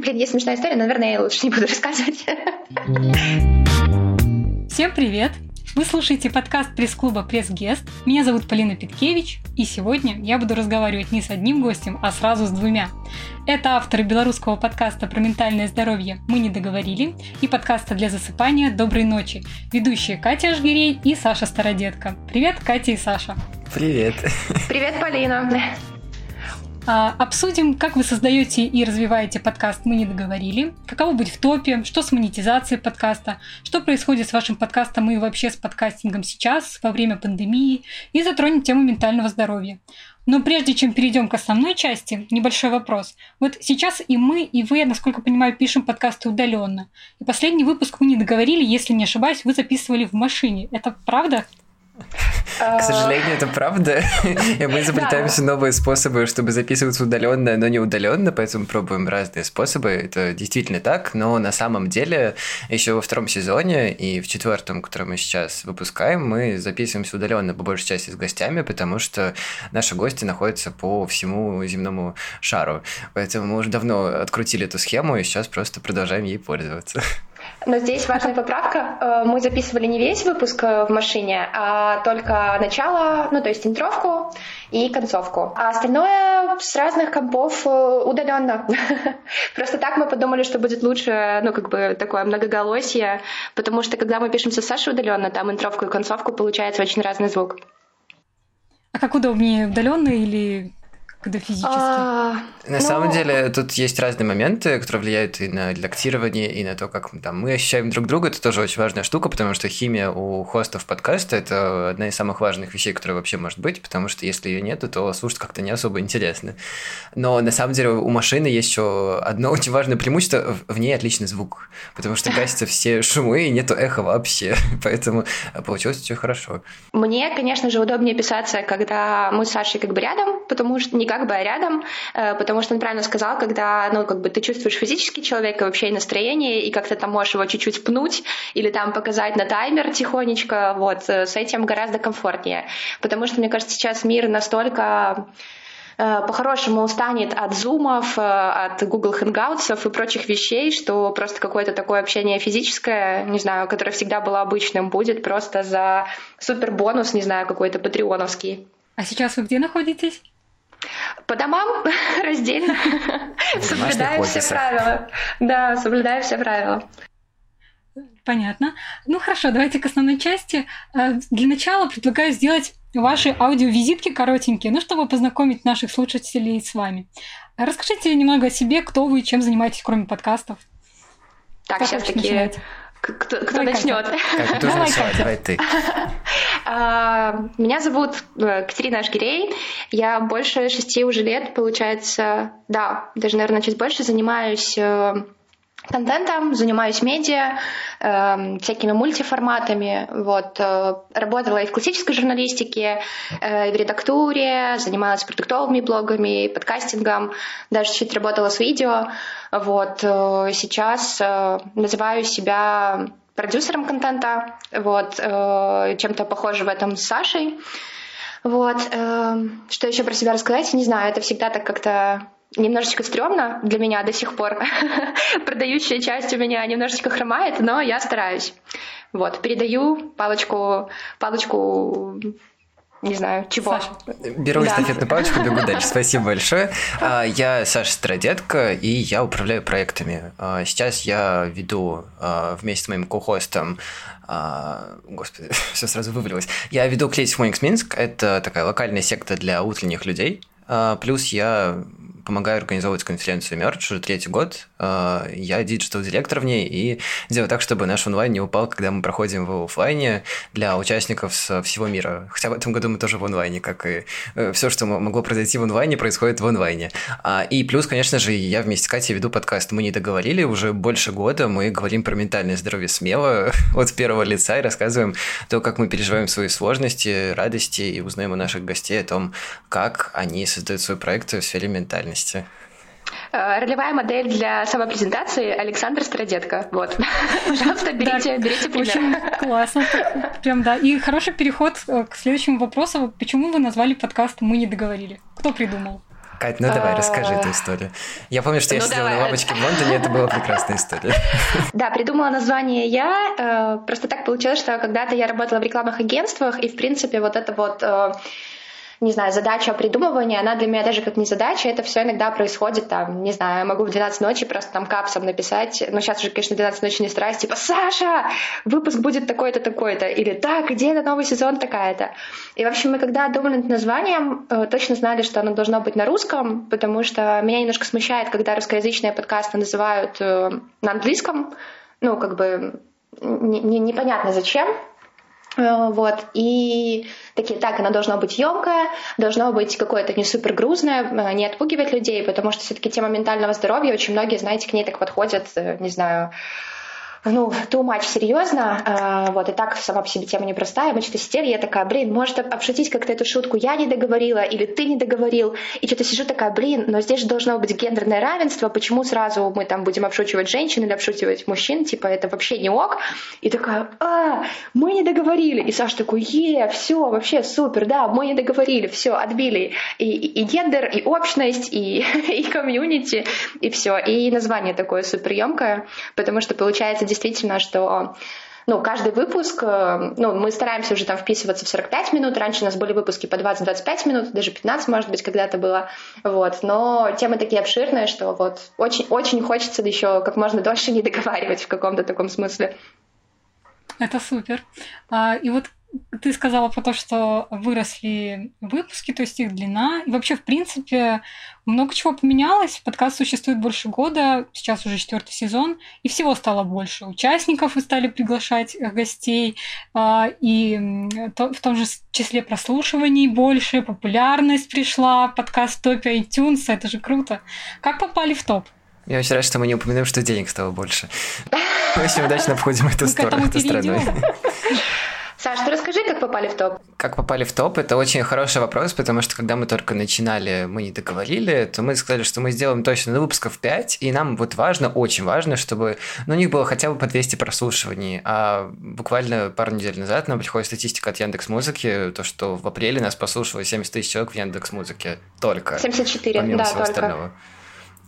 Блин, есть смешная история, но, наверное, я лучше не буду рассказывать. Всем привет! Вы слушаете подкаст пресс-клуба «Пресс-гест». Меня зовут Полина Питкевич, и сегодня я буду разговаривать не с одним гостем, а сразу с двумя. Это авторы белорусского подкаста про ментальное здоровье «Мы не договорили» и подкаста для засыпания «Доброй ночи», ведущие Катя Ажгирей и Саша Стародетка. Привет, Катя и Саша. Привет. Привет, Полина. А, обсудим, как вы создаете и развиваете подкаст «Мы не договорили», каково быть в топе, что с монетизацией подкаста, что происходит с вашим подкастом и вообще с подкастингом сейчас, во время пандемии, и затронем тему ментального здоровья. Но прежде чем перейдем к основной части, небольшой вопрос. Вот сейчас и мы, и вы, насколько понимаю, пишем подкасты удаленно. И последний выпуск мы не договорили, если не ошибаюсь, вы записывали в машине. Это правда? К сожалению, это правда. И мы изобретаем все новые способы, чтобы записываться удаленно, но не удаленно, поэтому пробуем разные способы. Это действительно так, но на самом деле еще во втором сезоне и в четвертом, который мы сейчас выпускаем, мы записываемся удаленно по большей части с гостями, потому что наши гости находятся по всему земному шару. Поэтому мы уже давно открутили эту схему и сейчас просто продолжаем ей пользоваться. Но здесь важная поправка. Э, мы записывали не весь выпуск э, в машине, а только начало, ну то есть интровку и концовку. А остальное с разных компов э, удаленно. Просто так мы подумали, что будет лучше, ну как бы такое многоголосие, потому что когда мы пишемся с Сашей удаленно, там интровку и концовку получается очень разный звук. А как удобнее, удаленно или когда физически? А, на ну... самом деле, тут есть разные моменты, которые влияют и на редактирование, и на то, как там, мы ощущаем друг друга. Это тоже очень важная штука, потому что химия у хостов подкаста – это одна из самых важных вещей, которая вообще может быть, потому что если ее нет, то слушать как-то не особо интересно. Но на самом деле у машины есть еще одно очень важное преимущество – в ней отличный звук, потому что гасятся все шумы, и нету эха вообще, поэтому получилось все хорошо. Мне, конечно же, удобнее писаться, когда мы с Сашей как бы рядом, потому что не как бы а рядом, э, потому что он правильно сказал, когда, ну, как бы ты чувствуешь физически человека, вообще и настроение, и как-то там можешь его чуть-чуть пнуть или там показать на таймер тихонечко, вот, э, с этим гораздо комфортнее. Потому что, мне кажется, сейчас мир настолько э, по-хорошему устанет от зумов, от Google Hangouts и прочих вещей, что просто какое-то такое общение физическое, не знаю, которое всегда было обычным, будет просто за супер бонус, не знаю, какой-то патреоновский. А сейчас вы где находитесь? По домам раздельно. Соблюдаю все правила. Да, соблюдаю все правила. Понятно. Ну хорошо, давайте к основной части. Э, для начала предлагаю сделать ваши аудиовизитки коротенькие, ну, чтобы познакомить наших слушателей с вами. Расскажите немного о себе, кто вы, чем занимаетесь, кроме подкастов. Так, сейчас такие кто, кто начнет? Давай, Давай ты. А, меня зовут э, Катерина Ашгирей. Я больше шести уже лет, получается, да, даже, наверное, чуть больше занимаюсь э, контентом, занимаюсь медиа, э, всякими мультиформатами. Вот, э, работала и в классической журналистике, э, и в редактуре, занималась продуктовыми блогами, подкастингом, даже чуть работала с видео. Вот, э, сейчас э, называю себя продюсером контента, вот, э, чем-то похоже в этом с Сашей. Вот, э, что еще про себя рассказать, не знаю, это всегда так как-то немножечко стрёмно для меня до сих пор. Продающая часть у меня немножечко хромает, но я стараюсь. Вот, передаю палочку, палочку не знаю, чего. Саша. Беру да. эстафетную палочку, бегу дальше. Спасибо большое. А, я Саша Стародетка, и я управляю проектами. А, сейчас я веду а, вместе с моим ко-хостом Господи, все сразу вывалилось. Я веду CreativeMornings Minsk. Это такая локальная секта для утренних людей. Плюс я помогаю организовывать конференцию Merge уже третий год. А, я диджитал-директор в ней и делаю так, чтобы наш онлайн не упал, когда мы проходим в офлайне для участников с всего мира. Хотя в этом году мы тоже в онлайне, как и э, все, что могло произойти в онлайне, происходит в онлайне. А, и плюс, конечно же, я вместе с Катей веду подкаст «Мы не договорили». Уже больше года мы говорим про ментальное здоровье смело от первого лица и рассказываем то, как мы переживаем свои сложности, радости и узнаем у наших гостей о том, как они создают свой проект в сфере ментальности реальности? Э, ролевая модель для самопрезентации Александр Стародетка. Вот. Пожалуйста, берите, берите пример. Очень классно. Прям да. И хороший переход э, к следующему вопросу. Почему вы назвали подкаст «Мы не договорили»? Кто придумал? Кать, ну давай, расскажи эту историю. Я помню, что я ну, сидела давай. на лавочке в Лондоне, это была прекрасная история. Да, придумала название я. Э, просто так получилось, что когда-то я работала в рекламных агентствах, и, в принципе, вот это вот не знаю, задача придумывания, она для меня даже как не задача, это все иногда происходит там, не знаю, я могу в 12 ночи просто там капсом написать, но сейчас уже, конечно, 12 ночи не стараюсь, типа, Саша, выпуск будет такой-то, такой-то, или так, где это новый сезон такая-то. И, в общем, мы когда думали над названием, э, точно знали, что оно должно быть на русском, потому что меня немножко смущает, когда русскоязычные подкасты называют э, на английском, ну, как бы не, не, непонятно зачем, вот, и такие, так, она должна быть емкая, должно быть какое-то не супер грузное, э, не отпугивать людей, потому что все-таки тема ментального здоровья, очень многие, знаете, к ней так подходят, э, не знаю, ну, too much серьезно, а, вот, и так сама по себе тема непростая, мы что-то сидели, я такая, блин, может обшутить как-то эту шутку я не договорила или ты не договорил, и что-то сижу такая, блин, но здесь же должно быть гендерное равенство, почему сразу мы там будем обшучивать женщин или обшучивать мужчин, типа, это вообще не ок, и такая, а, мы не договорили, и Саша такой, е, все, вообще супер, да, мы не договорили, все, отбили, и, и, и гендер, и общность, и, и комьюнити, и все, и название такое супер емкое, потому что получается действительно, что ну, каждый выпуск, э, ну, мы стараемся уже там вписываться в 45 минут, раньше у нас были выпуски по 20-25 минут, даже 15, может быть, когда-то было, вот, но темы такие обширные, что вот очень, очень хочется еще как можно дольше не договаривать в каком-то таком смысле. Это супер. А, и вот ты сказала про то, что выросли выпуски, то есть их длина. И вообще, в принципе, много чего поменялось. Подкаст существует больше года, сейчас уже четвертый сезон, и всего стало больше. Участников вы стали приглашать э, гостей, а, и в том же числе прослушиваний больше, популярность пришла, подкаст в топе iTunes, это же круто. Как попали в топ? Я очень рад, что мы не упоминаем, что денег стало больше. Очень удачно обходим эту сторону. Саш, ты расскажи, как попали в топ? Как попали в топ, это очень хороший вопрос, потому что когда мы только начинали, мы не договорили, то мы сказали, что мы сделаем точно на выпусков 5, и нам вот важно, очень важно, чтобы ну, у них было хотя бы по 200 прослушиваний. А буквально пару недель назад нам приходит статистика от Яндекс Музыки, то, что в апреле нас послушало 70 тысяч человек в Яндекс Музыке только. 74, помимо да, всего только. остального.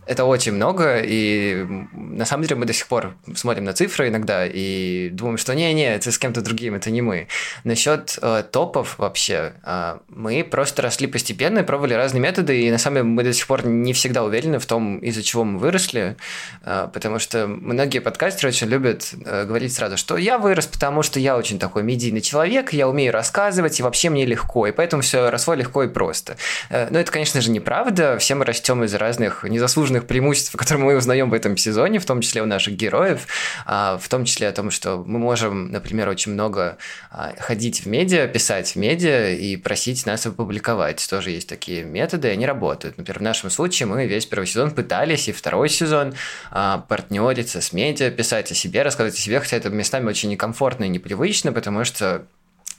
Это очень много, и на самом деле мы до сих пор смотрим на цифры иногда и думаем, что не-не, это с кем-то другим, это не мы. Насчет э, топов вообще, э, мы просто росли постепенно, пробовали разные методы, и на самом деле мы до сих пор не всегда уверены в том, из-за чего мы выросли, э, потому что многие подкастеры очень любят э, говорить сразу, что я вырос, потому что я очень такой медийный человек, я умею рассказывать, и вообще мне легко, и поэтому все росло легко и просто. Э, но это, конечно же, неправда, все мы растем из разных незаслуженных важных преимуществ, которые мы узнаем в этом сезоне, в том числе у наших героев, а, в том числе о том, что мы можем, например, очень много а, ходить в медиа, писать в медиа и просить нас опубликовать. Тоже есть такие методы, они работают. Например, в нашем случае мы весь первый сезон пытались, и второй сезон а, партнериться с медиа, писать о себе, рассказывать о себе, хотя это местами очень некомфортно и непривычно, потому что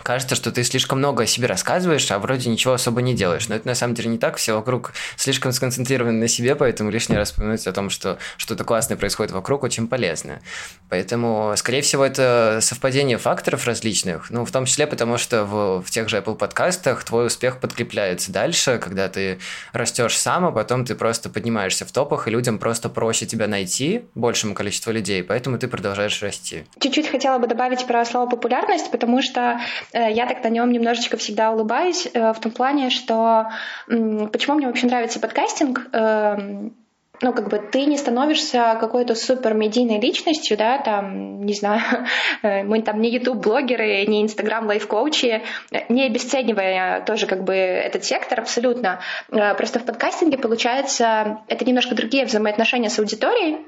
кажется, что ты слишком много о себе рассказываешь, а вроде ничего особо не делаешь. Но это на самом деле не так, все вокруг слишком сконцентрированы на себе, поэтому лишний раз вспоминать о том, что что-то классное происходит вокруг, очень полезно. Поэтому, скорее всего, это совпадение факторов различных, ну, в том числе потому, что в, в тех же Apple подкастах твой успех подкрепляется дальше, когда ты растешь сам, а потом ты просто поднимаешься в топах, и людям просто проще тебя найти, большему количеству людей, поэтому ты продолжаешь расти. Чуть-чуть хотела бы добавить про слово популярность, потому что я так на нем немножечко всегда улыбаюсь э, в том плане, что почему мне вообще нравится подкастинг, эм, ну, как бы ты не становишься какой-то супер медийной личностью, да, там, не знаю, э, мы там не YouTube-блогеры, не Instagram лайф-коучи, не обесценивая тоже как бы этот сектор абсолютно. Просто в подкастинге получается, это немножко другие взаимоотношения с аудиторией,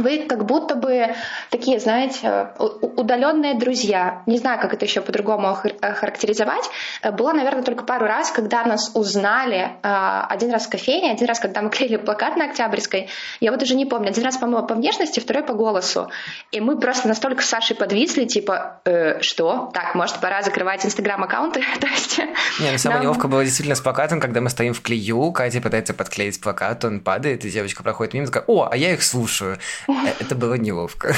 вы как будто бы такие, знаете, удаленные друзья. Не знаю, как это еще по-другому характеризовать. Было, наверное, только пару раз, когда нас узнали. А, один раз в кофейне, один раз, когда мы клеили плакат на Октябрьской. Я вот уже не помню. Один раз, по-моему, по внешности, второй по голосу. И мы просто настолько с Сашей подвисли, типа, э, что? Так, может, пора закрывать инстаграм-аккаунты? То есть... Не, ну самое нам... неловко было действительно с плакатом, когда мы стоим в клею, Катя пытается подклеить плакат, он падает, и девочка проходит мимо, такая, о, а я их слушаю. Э, это было неловко.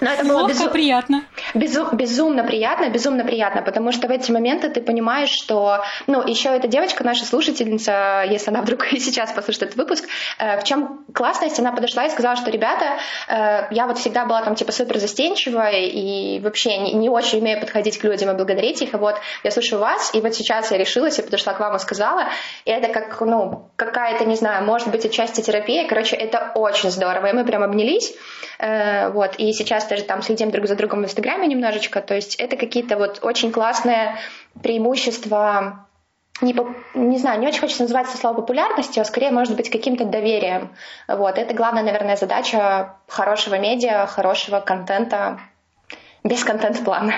Но это было безу... приятно. Безу... Безумно приятно, безумно приятно, потому что в эти моменты ты понимаешь, что, ну, еще эта девочка, наша слушательница, если она вдруг и сейчас послушает этот выпуск, э, в чем классность, она подошла и сказала, что, ребята, э, я вот всегда была там типа супер застенчивая и вообще не, не очень умею подходить к людям и благодарить их, и вот я слушаю вас, и вот сейчас я решилась, я подошла к вам и сказала, и это как, ну, какая-то, не знаю, может быть, отчасти терапия, короче, это очень здорово, и мы прям обнялись, э, вот, и сейчас тоже там следим друг за другом в Инстаграме немножечко, то есть это какие-то вот очень классные преимущества не, не знаю, не очень хочется называть это слово популярностью, а скорее, может быть, каким-то доверием. Вот. Это главная, наверное, задача хорошего медиа, хорошего контента без контент-плана.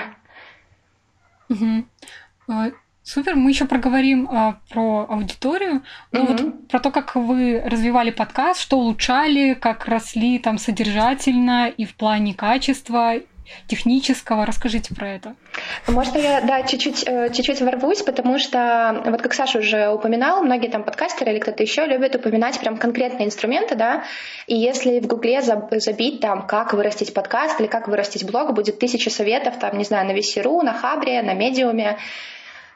Угу. Супер, мы еще проговорим а, про аудиторию, но mm вот про то, как вы развивали подкаст, что улучшали, как росли там содержательно и в плане качества, технического. Расскажите про это. Можно я, да, чуть-чуть, э, чуть-чуть ворвусь, потому что, вот как Саша уже упоминал, многие там подкастеры или кто-то еще любят упоминать прям конкретные инструменты, да, и если в Гугле забить там, как вырастить подкаст или как вырастить блог, будет тысяча советов, там, не знаю, на Весеру, на Хабре, на Медиуме,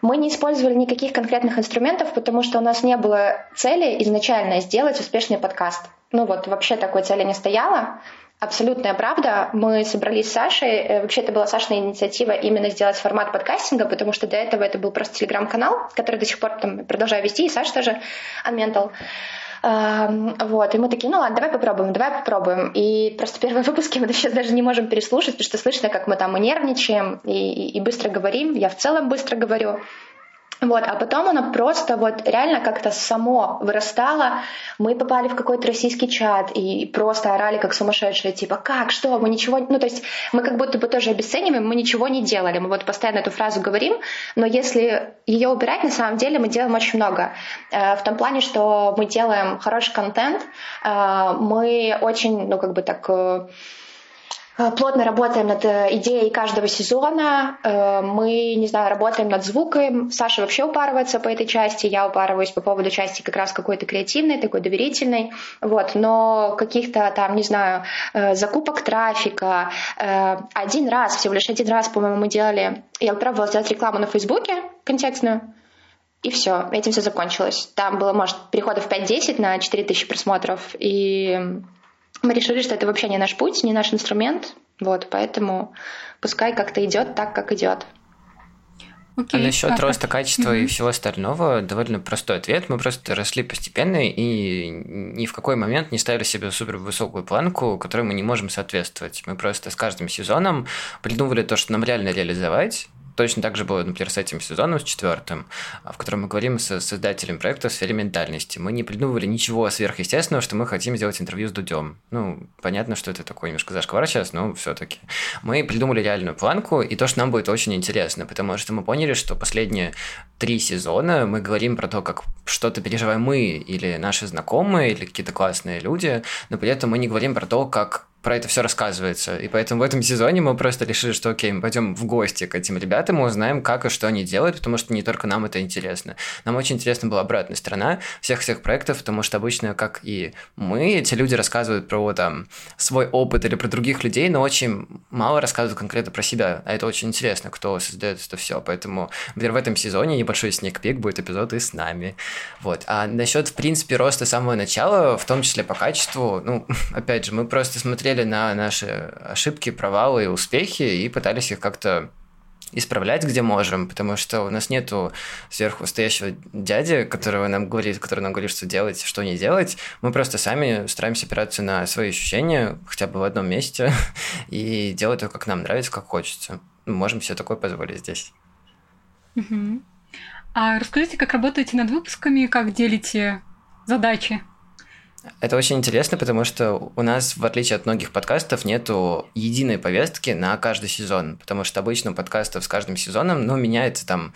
мы не использовали никаких конкретных инструментов, потому что у нас не было цели изначально сделать успешный подкаст. Ну вот, вообще такой цели не стояло. Абсолютная правда. Мы собрались с Сашей. Э, вообще, это была Сашина инициатива именно сделать формат подкастинга, потому что до этого это был просто телеграм-канал, который до сих пор там продолжаю вести, и Саша тоже, Unmental. Вот, и мы такие, ну ладно, давай попробуем, давай попробуем. И просто первые выпуски мы сейчас даже не можем переслушать, потому что слышно, как мы там нервничаем, и, и быстро говорим. Я в целом быстро говорю. Вот, а потом оно просто вот реально как-то само вырастало. Мы попали в какой-то российский чат и просто орали как сумасшедшие, типа, как, что, мы ничего... Ну, то есть мы как будто бы тоже обесцениваем, мы ничего не делали. Мы вот постоянно эту фразу говорим, но если ее убирать, на самом деле мы делаем очень много. Э, в том плане, что мы делаем хороший контент, э, мы очень, ну, как бы так э, плотно работаем над э, идеей каждого сезона. Э, мы, не знаю, работаем над звуком. Саша вообще упарывается по этой части, я упарываюсь по поводу части как раз какой-то креативной, такой доверительной. Вот. Но каких-то там, не знаю, закупок трафика. Один раз, всего лишь один раз, по-моему, мы делали... Я пробовала сделать рекламу на Фейсбуке контекстную. И все, этим все закончилось. Там было, может, переходов 5-10 на 4000 просмотров. И мы решили, что это вообще не наш путь, не наш инструмент, вот, поэтому пускай как-то идет так, как идет. Okay. А насчет а роста качества mm-hmm. и всего остального довольно простой ответ. Мы просто росли постепенно и ни в какой момент не ставили себе супер высокую планку, которой мы не можем соответствовать. Мы просто с каждым сезоном придумывали то, что нам реально реализовать, Точно так же было, например, с этим сезоном, с четвертым, в котором мы говорим с создателем проекта в сфере ментальности. Мы не придумывали ничего сверхъестественного, что мы хотим сделать интервью с Дудем. Ну, понятно, что это такой немножко зашквар сейчас, но все-таки. Мы придумали реальную планку, и то, что нам будет очень интересно, потому что мы поняли, что последние три сезона мы говорим про то, как что-то переживаем мы или наши знакомые, или какие-то классные люди, но при этом мы не говорим про то, как про это все рассказывается. И поэтому в этом сезоне мы просто решили, что окей, мы пойдем в гости к этим ребятам и узнаем, как и что они делают, потому что не только нам это интересно. Нам очень интересна была обратная сторона всех-всех проектов, потому что обычно, как и мы, эти люди рассказывают про там свой опыт или про других людей, но очень мало рассказывают конкретно про себя. А это очень интересно, кто создает это все. Поэтому, например, в этом сезоне небольшой снег-пик будет эпизод и с нами. Вот. А насчет, в принципе, роста самого начала, в том числе по качеству, ну, опять же, мы просто смотрели смотрели на наши ошибки, провалы и успехи и пытались их как-то исправлять, где можем, потому что у нас нету сверху стоящего дяди, которого нам говорит, который нам говорит, что делать, что не делать. Мы просто сами стараемся опираться на свои ощущения, хотя бы в одном месте, и делать то, как нам нравится, как хочется. Мы можем себе такое позволить здесь. Угу. А расскажите, как работаете над выпусками, как делите задачи? Это очень интересно, потому что у нас, в отличие от многих подкастов, нету единой повестки на каждый сезон, потому что обычно у подкастов с каждым сезоном, ну, меняется там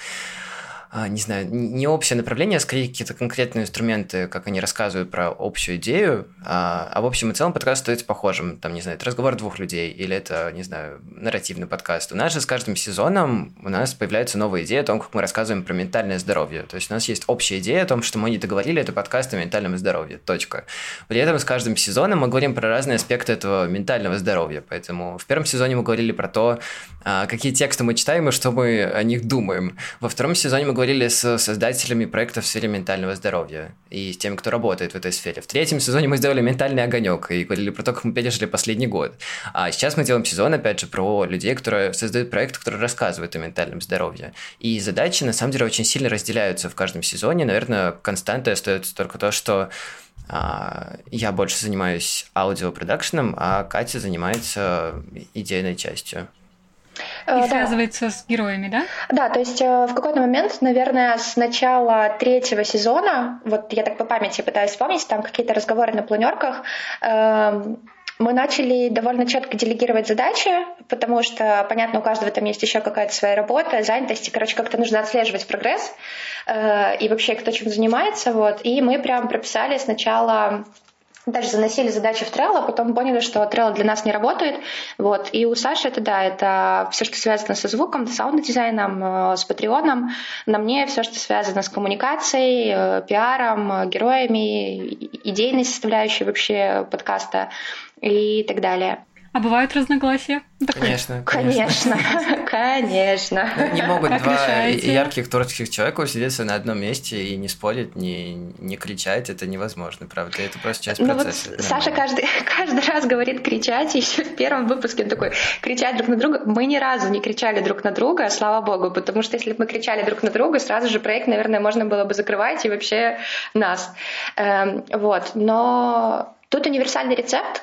не знаю, не общее направление, а скорее какие-то конкретные инструменты, как они рассказывают про общую идею, а, а в общем и целом подкаст остается похожим. Там, не знаю, это разговор двух людей, или это, не знаю, нарративный подкаст. У нас же с каждым сезоном у нас появляются новые идеи о том, как мы рассказываем про ментальное здоровье. То есть у нас есть общая идея о том, что мы не договорили, это подкаст о ментальном здоровье. Точка. При этом с каждым сезоном мы говорим про разные аспекты этого ментального здоровья. Поэтому в первом сезоне мы говорили про то, а, какие тексты мы читаем и что мы о них думаем. Во втором сезоне мы говорили говорили с создателями проектов в сфере ментального здоровья и с теми, кто работает в этой сфере. В третьем сезоне мы сделали ментальный огонек и говорили про то, как мы пережили последний год. А сейчас мы делаем сезон, опять же, про людей, которые создают проекты, которые рассказывают о ментальном здоровье. И задачи, на самом деле, очень сильно разделяются в каждом сезоне. Наверное, константой остается только то, что а, я больше занимаюсь аудиопродакшеном, а Катя занимается идейной частью. Э, и связывается с героями, да? Да, то есть э, в какой-то момент, наверное, с начала третьего сезона, вот я так по памяти пытаюсь вспомнить, там какие-то разговоры на планерках, эм, мы начали довольно четко делегировать задачи, потому что, понятно, у каждого там есть еще какая-то своя работа, занятость, и, короче, как-то нужно отслеживать прогресс э, и вообще кто чем занимается, вот. И мы прям прописали сначала даже заносили задачи в Trello, а потом поняли, что Trello для нас не работает. Вот. И у Саши это, да, это все, что связано со звуком, с саунд-дизайном, э, с Patreon ом. На мне все, что связано с коммуникацией, э, пиаром, героями, идейной составляющей вообще подкаста и так далее. А бывают разногласия? Конечно, конечно. Конечно, Не могут два ярких творческих человека усидеться на одном месте и не спорить, не, не кричать. Это невозможно, правда. Это просто часть процесса. Ну вот Саша каждый, каждый раз говорит кричать. Еще в первом выпуске он такой, кричать друг на друга. Мы ни разу не кричали друг на друга, слава богу, потому что если бы мы кричали друг на друга, сразу же проект, наверное, можно было бы закрывать и вообще нас. Эм, вот. Но тут универсальный рецепт,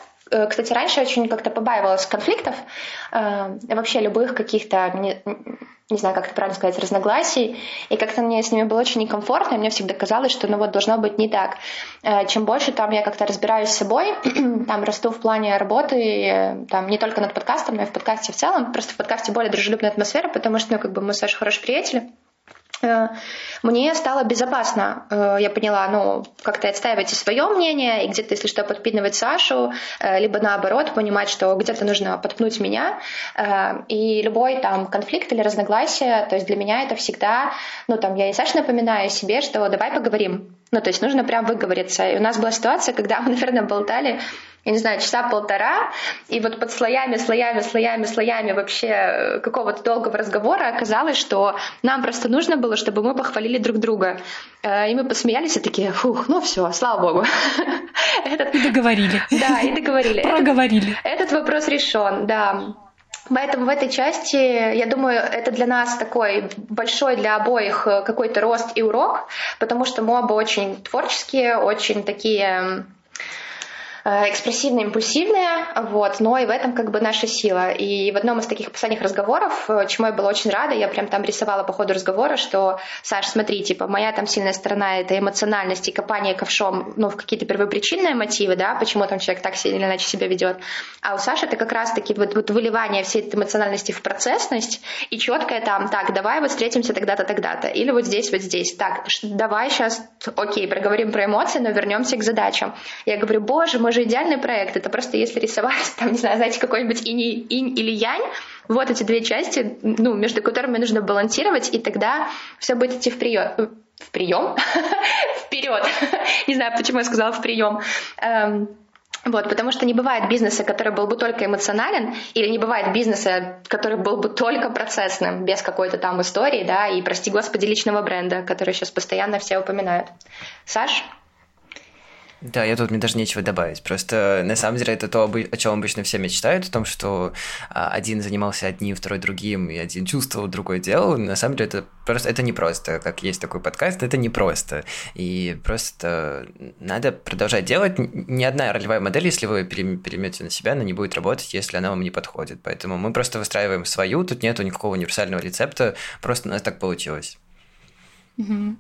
кстати, раньше очень как-то побаивалась конфликтов, э, вообще любых каких-то, не, не знаю, как это правильно сказать, разногласий, и как-то мне с ними было очень некомфортно, и мне всегда казалось, что ну вот должно быть не так. Э, чем больше там я как-то разбираюсь с собой, там расту в плане работы, там не только над подкастом, но и в подкасте в целом, просто в подкасте более дружелюбная атмосфера, потому что, ну, как бы мы с Сашей хорошие приятели, Э, мне стало безопасно. Э, я поняла, ну, как-то отстаивайте свое мнение, и где-то, если что, подпинывать Сашу, э, либо наоборот, понимать, что где-то нужно подпнуть меня. И любой там конфликт или разногласие, то есть для меня это всегда, ну, там, я и Саше напоминаю себе, что давай поговорим. Ну, то есть нужно прям выговориться. И у нас была ситуация, когда мы, наверное, болтали я не знаю, часа полтора, и вот под слоями, слоями, слоями, слоями вообще э, какого-то долгого разговора оказалось, что нам просто нужно было, чтобы мы похвалили друг друга. Э, и мы посмеялись и такие, фух, ну все, слава богу. Этот... И договорили. Да, и договорили. Проговорили. Этот, этот вопрос решен, да. Поэтому в этой части, я думаю, это для нас такой большой для обоих э, какой-то рост и урок, потому что мы оба очень творческие, очень такие Э, экспрессивные, импульсивные, вот, но и в этом как бы наша сила. И в одном из таких последних разговоров, э, чему я была очень рада, я прям там рисовала по ходу разговора, что, Саш, смотри, типа, моя там сильная сторона — это эмоциональность и копание ковшом, ну, в какие-то первопричинные мотивы, да, почему там человек так сильно или иначе себя ведет. А у Саши это как раз-таки вот, вот выливание всей этой эмоциональности в процессность и четкое там, так, давай вот встретимся тогда-то, тогда-то, или вот здесь, вот здесь, так, давай сейчас, окей, проговорим про эмоции, но вернемся к задачам. Я говорю, боже, мы же идеальный проект. Это просто если рисовать, там, не знаю, знаете, какой-нибудь инь, инь или янь, вот эти две части, ну, между которыми нужно балансировать, и тогда все будет идти в прием. В прием? Вперед! Не знаю, почему я сказала в прием. Эм, вот, потому что не бывает бизнеса, который был бы только эмоционален, или не бывает бизнеса, который был бы только процессным, без какой-то там истории, да, и, прости господи, личного бренда, который сейчас постоянно все упоминают. Саш? Да, я тут мне даже нечего добавить. Просто на самом деле это то, о чем обычно все мечтают, о том, что а, один занимался одним, второй другим, и один чувствовал, другой делал. На самом деле это просто это не просто. Как есть такой подкаст, это не просто. И просто надо продолжать делать. Ни одна ролевая модель, если вы перемете на себя, она не будет работать, если она вам не подходит. Поэтому мы просто выстраиваем свою, тут нету никакого универсального рецепта, просто у нас так получилось. Mm-hmm.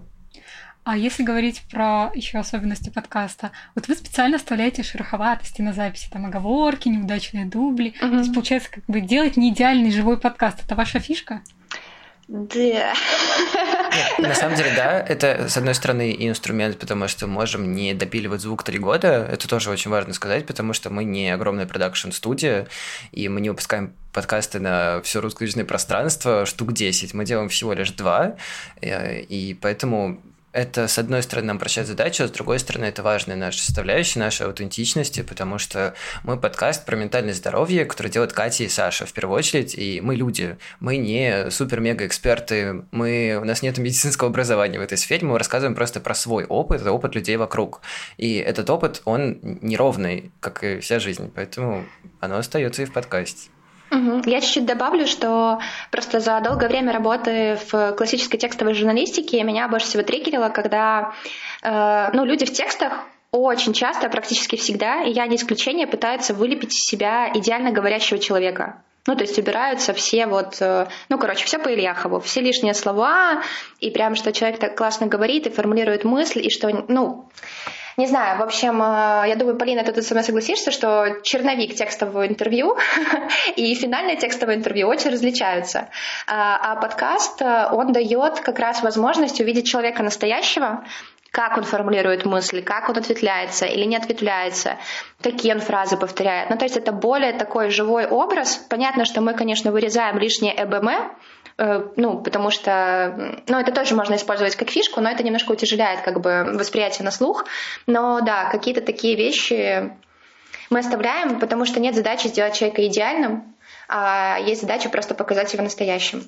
А если говорить про еще особенности подкаста, вот вы специально оставляете шероховатости на записи, там оговорки, неудачные дубли. Угу. То есть, получается, как бы делать не идеальный живой подкаст. Это ваша фишка? Да. Нет, на самом деле, да, это, с одной стороны, инструмент, потому что можем не допиливать звук три года, это тоже очень важно сказать, потому что мы не огромная продакшн-студия, и мы не выпускаем подкасты на все русскоязычное пространство штук 10, мы делаем всего лишь два, э, и поэтому это, с одной стороны, нам прощает задачу, а с другой стороны, это важная наша составляющая нашей аутентичности, потому что мы подкаст про ментальное здоровье, который делают Катя и Саша в первую очередь, и мы люди, мы не супер-мега-эксперты, мы, у нас нет медицинского образования в этой сфере, мы рассказываем просто про свой опыт, это опыт людей вокруг. И этот опыт, он неровный, как и вся жизнь, поэтому оно остается и в подкасте. Я чуть-чуть добавлю, что просто за долгое время работы в классической текстовой журналистике меня больше всего триггерило, когда э, ну, люди в текстах очень часто, практически всегда, и я не исключение, пытаются вылепить из себя идеально говорящего человека. Ну, то есть убираются все вот, э, ну, короче, все по Ильяхову, все лишние слова, и прям, что человек так классно говорит и формулирует мысль, и что, ну, не знаю, в общем, э, я думаю, Полина, ты тут со мной согласишься, что черновик текстового интервью и финальное текстовое интервью очень различаются. А, а подкаст, э, он дает как раз возможность увидеть человека настоящего, как он формулирует мысли, как он ответвляется или не ответвляется, какие он фразы повторяет. Ну, то есть это более такой живой образ. Понятно, что мы, конечно, вырезаем лишнее ЭБМ, Э, ну, потому что, ну, это тоже можно использовать как фишку, но это немножко утяжеляет как бы восприятие на слух. Но да, какие-то такие вещи мы оставляем, потому что нет задачи сделать человека идеальным, а есть задача просто показать его настоящим.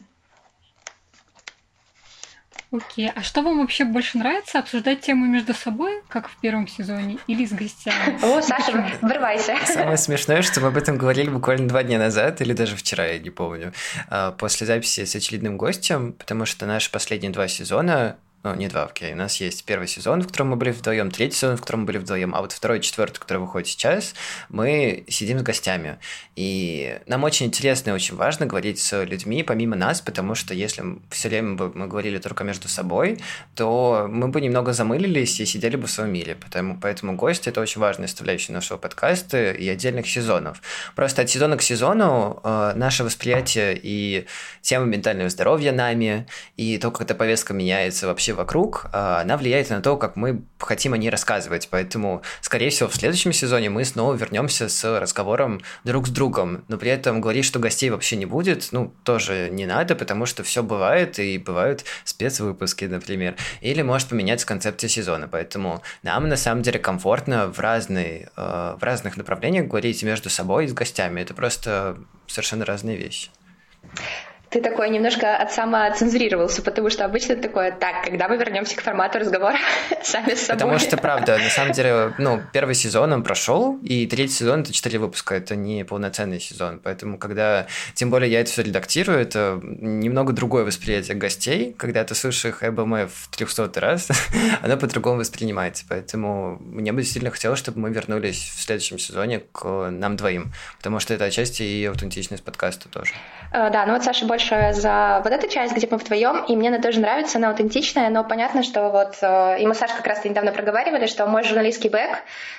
Окей, а что вам вообще больше нравится? Обсуждать темы между собой, как в первом сезоне, или с гостями? О, Саша, вырывайся. Самое смешное, что мы об этом говорили буквально два дня назад, или даже вчера, я не помню, а, после записи с очередным гостем, потому что наши последние два сезона ну, не два, окей. У нас есть первый сезон, в котором мы были вдвоем, третий сезон, в котором мы были вдвоем, а вот второй четвертый, который выходит сейчас, мы сидим с гостями. И нам очень интересно и очень важно говорить с людьми помимо нас, потому что если все время бы мы говорили только между собой, то мы бы немного замылились и сидели бы в своем мире. Поэтому, поэтому гость — это очень важная составляющая нашего подкаста и отдельных сезонов. Просто от сезона к сезону э, наше восприятие и тема ментального здоровья нами, и то, как эта повестка меняется вообще вокруг, а, она влияет на то, как мы хотим о ней рассказывать. Поэтому, скорее всего, в следующем сезоне мы снова вернемся с разговором друг с другом. Но при этом говорить, что гостей вообще не будет, ну, тоже не надо, потому что все бывает, и бывают спецвыпуски, например. Или может поменяться концепция сезона. Поэтому нам на самом деле комфортно в, разные, э, в разных направлениях говорить между собой и с гостями. Это просто совершенно разные вещи ты такой немножко от самоцензурировался, потому что обычно такое, так, когда мы вернемся к формату разговора сами с собой. Потому что, правда, на самом деле, ну, первый сезон он прошел, и третий сезон это четыре выпуска, это не полноценный сезон, поэтому, когда, тем более, я это все редактирую, это немного другое восприятие гостей, когда ты слышишь их ЭБМ в 300 раз, оно по-другому воспринимается, поэтому мне бы сильно хотелось, чтобы мы вернулись в следующем сезоне к нам двоим, потому что это отчасти и аутентичность подкаста тоже. Э, да, ну вот Саша больше большое за вот эту часть, где мы вдвоем, и мне она тоже нравится, она аутентичная, но понятно, что вот, э, и мы с как раз недавно проговаривали, что мой журналистский бэк,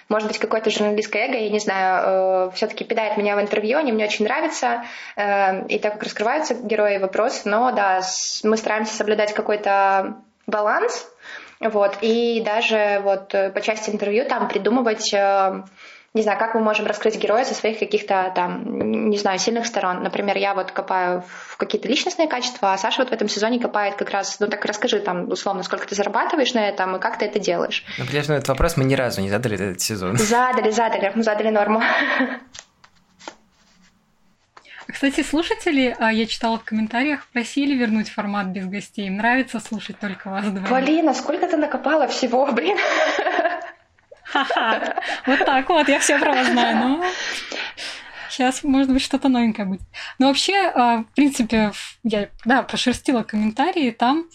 может быть, какое-то журналистское эго, я не знаю, э, все-таки питает меня в интервью, они мне очень нравятся, э, и так как раскрываются герои вопрос, но да, мы стараемся соблюдать какой-то баланс, вот, и даже вот по части интервью там придумывать не знаю, как мы можем раскрыть героя со своих каких-то там, не знаю, сильных сторон. Например, я вот копаю в какие-то личностные качества, а Саша вот в этом сезоне копает как раз, ну так расскажи там, условно, сколько ты зарабатываешь на этом и как ты это делаешь. Ну, прежде этот вопрос мы ни разу не задали этот сезон. Задали, задали, мы задали норму. Кстати, слушатели, а, я читала в комментариях, просили вернуть формат без гостей. Им нравится слушать только вас два. Полина, сколько ты накопала всего, блин? Вот так вот, я все про вас знаю. Ну, сейчас, может быть, что-то новенькое будет. Но вообще, а, в принципе, я, да, прошерстила комментарии, там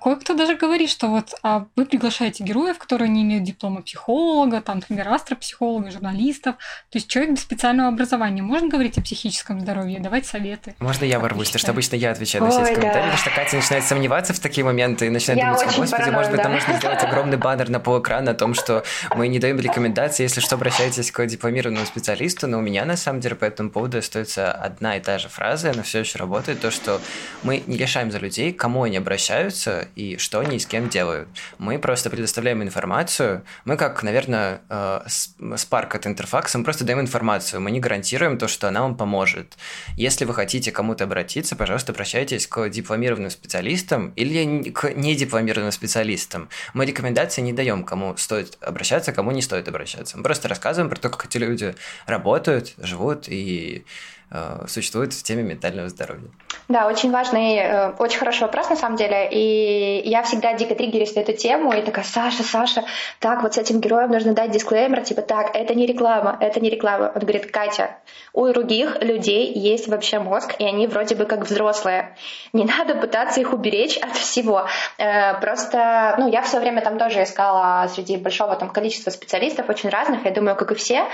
кое-кто даже говорит, что вот а, вы приглашаете героев, которые не имеют диплома психолога, там, например, астропсихолога, журналистов, то есть человек без специального образования. Можно говорить о психическом здоровье, давать советы? Можно я ворвусь, потому что обычно я отвечаю на все эти комментарии, потому что Катя начинает сомневаться в такие моменты и начинает я думать, господи, паранойя, может быть, да. там можно сделать огромный баннер на полэкрана о том, что мы не даем рекомендации, если что, обращайтесь к дипломированному специалисту, но у меня, на самом деле, по этому поводу остается одна и та же фраза, она все еще работает, то, что мы не решаем за людей, кому они обращаются и что они с кем делают. Мы просто предоставляем информацию, мы как, наверное, Spark от Интерфакса, мы просто даем информацию, мы не гарантируем то, что она вам поможет. Если вы хотите кому-то обратиться, пожалуйста, обращайтесь к дипломированным специалистам или к недипломированным специалистам. Мы рекомендации не даем, кому стоит обращаться, кому не стоит обращаться. Мы просто рассказываем про то, как эти люди работают, живут и э, существуют в теме ментального здоровья. Да, очень важный, э, очень хороший вопрос на самом деле. И я всегда дико триггерюсь на эту тему и такая, Саша, Саша, так, вот с этим героем нужно дать дисклеймер, типа, так, это не реклама, это не реклама. Он говорит, Катя, у других людей есть вообще мозг, и они вроде бы как взрослые. Не надо пытаться их уберечь от всего. Э, просто, ну, я в свое время там тоже искала среди большого там количества специалистов, очень разных, я думаю, как и все.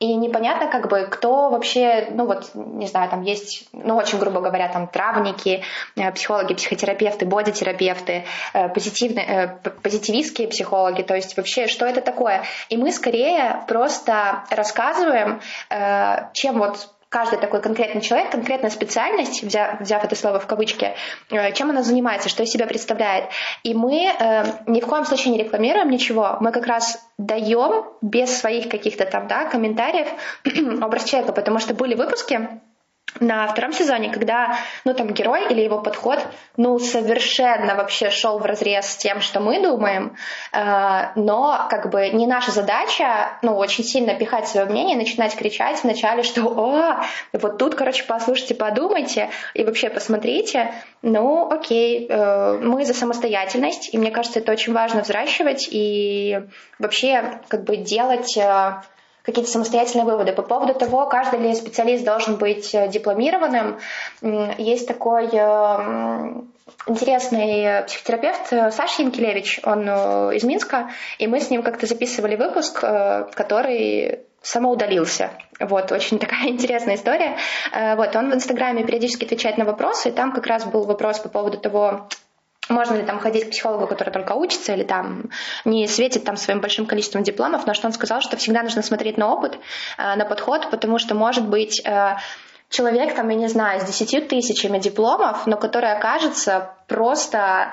И непонятно, как бы, кто вообще, ну вот, не знаю, там есть, ну очень грубо говоря, там травники, э, психологи, психотерапевты, бодитерапевты, э, позитивные, э, позитивистские психологи, то есть вообще, что это такое? И мы скорее просто рассказываем, чем вот каждый такой конкретный человек, конкретная специальность, взяв, взяв это слово в кавычки, э, чем она занимается, что из себя представляет. И мы э, ни в коем случае не рекламируем ничего, мы как раз даем без своих каких-то там да, комментариев образ человека, потому что были выпуски, на втором сезоне, когда, ну, там, герой или его подход, ну, совершенно вообще шел в разрез с тем, что мы думаем, э, но, как бы, не наша задача, ну, очень сильно пихать свое мнение, начинать кричать вначале, что, о, вот тут, короче, послушайте, подумайте и вообще посмотрите, ну, окей, э, мы за самостоятельность, и мне кажется, это очень важно взращивать и вообще, как бы, делать... Э, какие-то самостоятельные выводы. По поводу того, каждый ли специалист должен быть э, дипломированным, есть такой э, интересный психотерапевт э, Саша Янкелевич, он из Минска, и мы с ним как-то записывали выпуск, который самоудалился. Вот, очень такая интересная история. Вот, он в Инстаграме периодически отвечает на вопросы, и там как раз был вопрос по поводу того, можно ли там ходить к психологу, который только учится, или там не светит там своим большим количеством дипломов, но что он сказал, что всегда нужно смотреть на опыт, э, на подход, потому что, может быть, э, человек, там, я не знаю, с десятью тысячами дипломов, но который окажется просто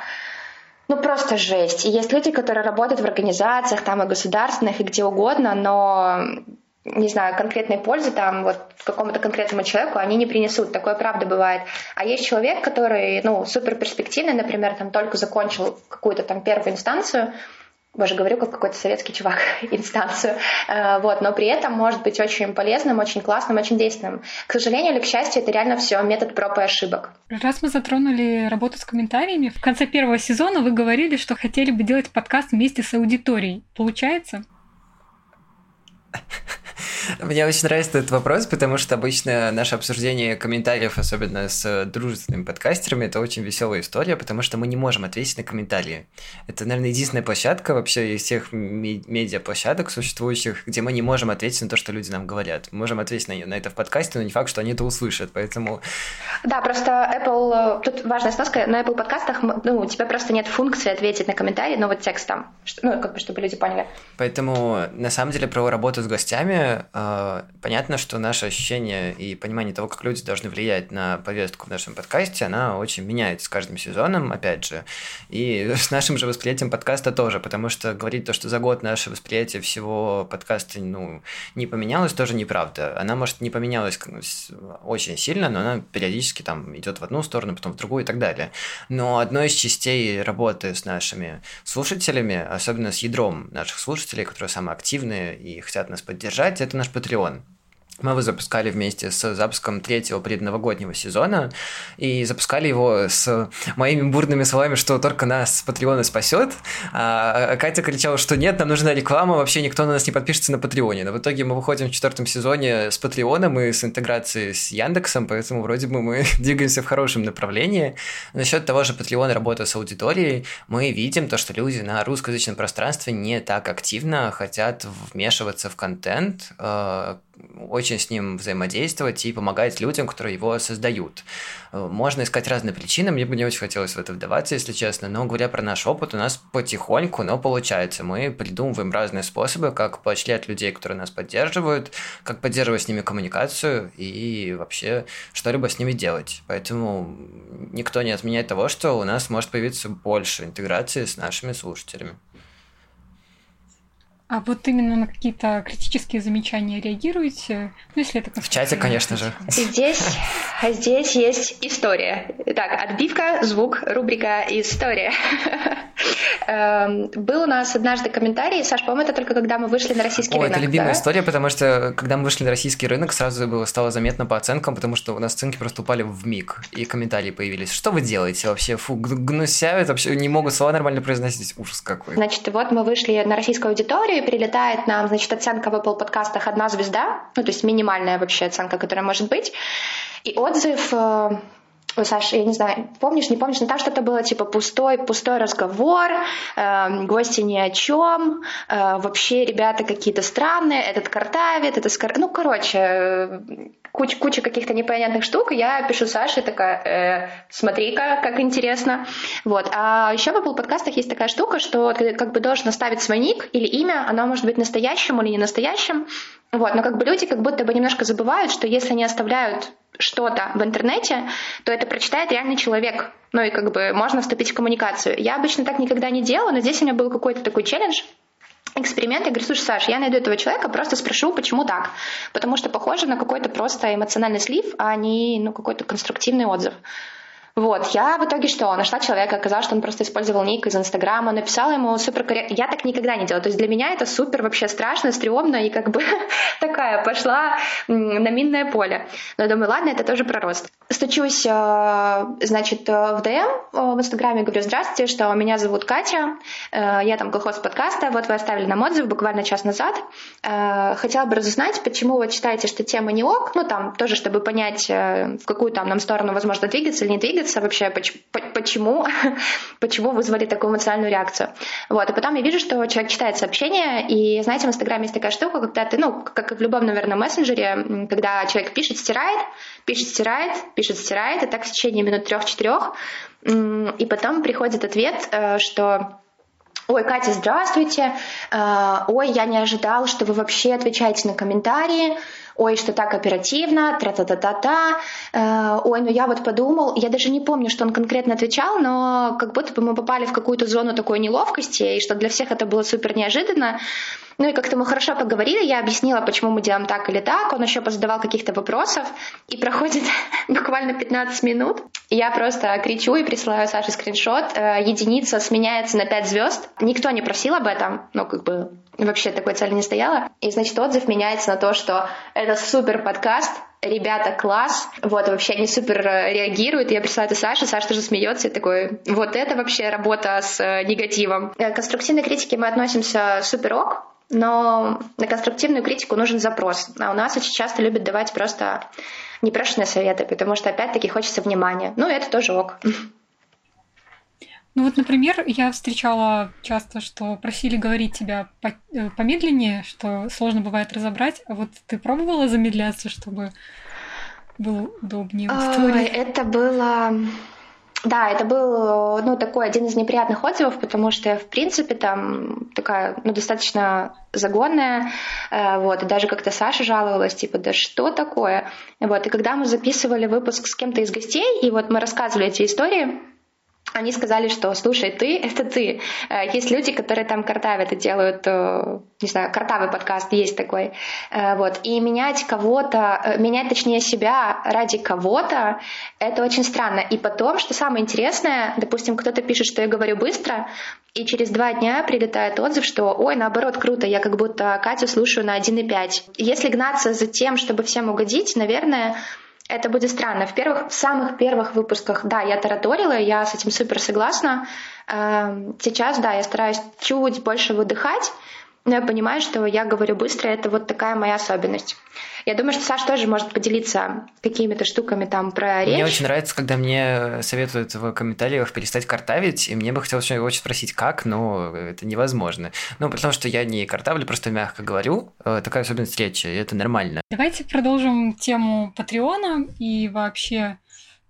ну, просто жесть. И есть люди, которые работают в организациях, там, и государственных, и где угодно, но не знаю, конкретной пользы там вот какому-то конкретному человеку они не принесут. Такое правда бывает. А есть человек, который, ну, супер перспективный, например, там только закончил какую-то там первую инстанцию, боже, говорю, как какой-то советский чувак, инстанцию, э, вот, но при этом может быть очень полезным, очень классным, очень действенным. К сожалению или к счастью, это реально все метод проб и ошибок. Раз мы затронули работу с комментариями, в конце первого сезона вы говорили, что хотели бы делать подкаст вместе с аудиторией. Получается? Мне очень нравится этот вопрос, потому что обычно наше обсуждение комментариев, особенно с дружественными подкастерами, это очень веселая история, потому что мы не можем ответить на комментарии. Это, наверное, единственная площадка вообще из всех медиа-площадок существующих, где мы не можем ответить на то, что люди нам говорят. Мы можем ответить на, на это в подкасте, но не факт, что они это услышат, поэтому... Да, просто Apple... Тут важная сноска, на Apple подкастах ну, у тебя просто нет функции ответить на комментарии, но вот текстом, ну, как бы, чтобы люди поняли. Поэтому, на самом деле, про работу с гостями понятно, что наше ощущение и понимание того, как люди должны влиять на повестку в нашем подкасте, она очень меняется с каждым сезоном, опять же. И с нашим же восприятием подкаста тоже, потому что говорить то, что за год наше восприятие всего подкаста ну, не поменялось, тоже неправда. Она, может, не поменялась очень сильно, но она периодически там идет в одну сторону, потом в другую и так далее. Но одной из частей работы с нашими слушателями, особенно с ядром наших слушателей, которые самые активные и хотят нас поддержать, это наш Patreon. Мы его запускали вместе с запуском третьего предновогоднего сезона и запускали его с моими бурными словами, что только нас Патреона спасет. А Катя кричала, что нет, нам нужна реклама, вообще никто на нас не подпишется на Патреоне. Но в итоге мы выходим в четвертом сезоне с Патреоном и с интеграцией с Яндексом, поэтому вроде бы мы двигаемся в хорошем направлении. Насчет того же Патреона работы с аудиторией, мы видим то, что люди на русскоязычном пространстве не так активно хотят вмешиваться в контент, а, очень с ним взаимодействовать и помогать людям, которые его создают. Можно искать разные причины, мне бы не очень хотелось в это вдаваться, если честно, но говоря про наш опыт, у нас потихоньку, но получается. Мы придумываем разные способы, как поощрять людей, которые нас поддерживают, как поддерживать с ними коммуникацию и вообще что-либо с ними делать. Поэтому никто не отменяет того, что у нас может появиться больше интеграции с нашими слушателями. А вот именно на какие-то критические замечания реагируете? Ну, если это В чате, конечно же. Здесь, здесь есть история. Так, отбивка, звук, рубрика «История». Эм, был у нас однажды комментарий, Саш, по-моему, это только когда мы вышли на российский О, рынок. это любимая да? история, потому что когда мы вышли на российский рынок, сразу было стало заметно по оценкам, потому что у нас оценки просто упали в миг, и комментарии появились. Что вы делаете вообще? Фу, гнусявят, вообще не могут слова нормально произносить. Ужас какой. Значит, вот мы вышли на российскую аудиторию, прилетает нам, значит, оценка в Apple подкастах одна звезда, ну, то есть минимальная вообще оценка, которая может быть. И отзыв э, Саша, я не знаю, помнишь, не помнишь, но там что-то было типа пустой, пустой разговор, э, гости ни о чем, э, вообще ребята какие-то странные, этот картавит, это скор... Ну, короче, э, куча, куча каких-то непонятных штук, я пишу Саше такая, э, смотри-ка, как интересно. Вот. А еще в Apple подкастах есть такая штука, что ты как бы должен оставить свой ник или имя, оно может быть настоящим или не настоящим, вот, но как бы люди как будто бы немножко забывают, что если они оставляют что-то в интернете, то это прочитает реальный человек. Ну и как бы можно вступить в коммуникацию. Я обычно так никогда не делала, но здесь у меня был какой-то такой челлендж, эксперимент. Я говорю, слушай, Саш, я найду этого человека, просто спрошу, почему так. Потому что похоже на какой-то просто эмоциональный слив, а не ну, какой-то конструктивный отзыв. Вот, я в итоге что? Нашла человека, оказалось, что он просто использовал ник из Инстаграма, написала ему супер корректно. Я так никогда не делала. То есть для меня это супер вообще страшно, стрёмно и как бы такая пошла на минное поле. Но думаю, ладно, это тоже про рост. Стучусь, э, значит, в ДМ в Инстаграме, говорю, здравствуйте, что меня зовут Катя, э, я там колхоз подкаста, вот вы оставили нам отзыв буквально час назад. Э, хотела бы разузнать, почему вы считаете, что тема не ок, ну там тоже, чтобы понять, в какую там нам сторону возможно двигаться или не двигаться, двигаться вообще, почему, почему вызвали такую эмоциональную реакцию. Вот, и потом я вижу, что человек читает сообщение, и, знаете, в Инстаграме есть такая штука, когда ты, ну, как и в любом, наверное, мессенджере, когда человек пишет, стирает, пишет, стирает, пишет, стирает, и так в течение минут трех-четырех, и потом приходит ответ, э, что Ой, Катя, здравствуйте. Э, ой, я не ожидал, что вы вообще отвечаете на комментарии ой, что так оперативно, тра-та-та-та-та, э, ой, ну я вот подумал, я даже не помню, что он конкретно отвечал, но как будто бы мы попали в какую-то зону такой неловкости, и что для всех это было супер неожиданно. Ну и как-то мы хорошо поговорили, я объяснила, почему мы делаем так или так, он еще позадавал каких-то вопросов, и проходит буквально 15 минут, я просто кричу и присылаю Саше скриншот, э, единица сменяется на 5 звезд, никто не просил об этом, ну как бы вообще такой цели не стояла, и значит отзыв меняется на то, что это супер подкаст, ребята, класс, вот, вообще они супер э, реагируют, я присылаю это Саше, Саша тоже смеется, и такой, вот это вообще работа с э, негативом. К конструктивной критике мы относимся супер ок, но на конструктивную критику нужен запрос. А у нас очень часто любят давать просто непрошенные советы, потому что опять-таки хочется внимания. Ну, это тоже ок. Ну вот, например, я встречала часто, что просили говорить тебя э, помедленнее, что сложно бывает разобрать. А вот ты пробовала замедляться, чтобы было удобнее? Ой, это было да, это был ну, такой один из неприятных отзывов, потому что я, в принципе, там такая, ну, достаточно загонная, э, вот, и даже как-то Саша жаловалась, типа, да что такое? Вот, и когда мы записывали выпуск с кем-то из гостей, и вот мы рассказывали эти истории, они сказали, что слушай, ты — это ты. Э, есть люди, которые там картавят и делают, э, не знаю, картавый подкаст, есть такой. Э, вот. И менять кого-то, менять точнее себя ради кого-то, это очень странно. И потом, что самое интересное, допустим, кто-то пишет, что я говорю быстро, и через два дня прилетает отзыв, что ой, наоборот, круто, я как будто Катю слушаю на 1,5. Если гнаться за тем, чтобы всем угодить, наверное, это будет странно. В первых, в самых первых выпусках, да, я тараторила, я с этим супер согласна. Эм, сейчас, да, я стараюсь чуть больше выдыхать, но я понимаю, что я говорю быстро, это вот такая моя особенность. Я думаю, что Саша тоже может поделиться какими-то штуками там про речь. Мне очень нравится, когда мне советуют в комментариях перестать картавить, и мне бы хотелось очень спросить, как, но это невозможно. Ну, потому что я не картавлю, просто мягко говорю. Э, такая особенность речи, и это нормально. Давайте продолжим тему Патреона и вообще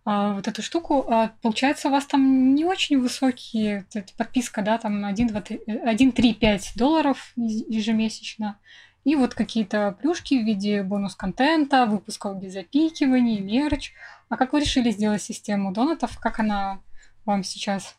вот эту штуку. А, получается, у вас там не очень высокие подписка, да, там 1, 2, 3, 1, 3, 5 долларов ежемесячно. И вот какие-то плюшки в виде бонус-контента, выпусков без запикиваний, мерч. А как вы решили сделать систему донатов? Как она вам сейчас?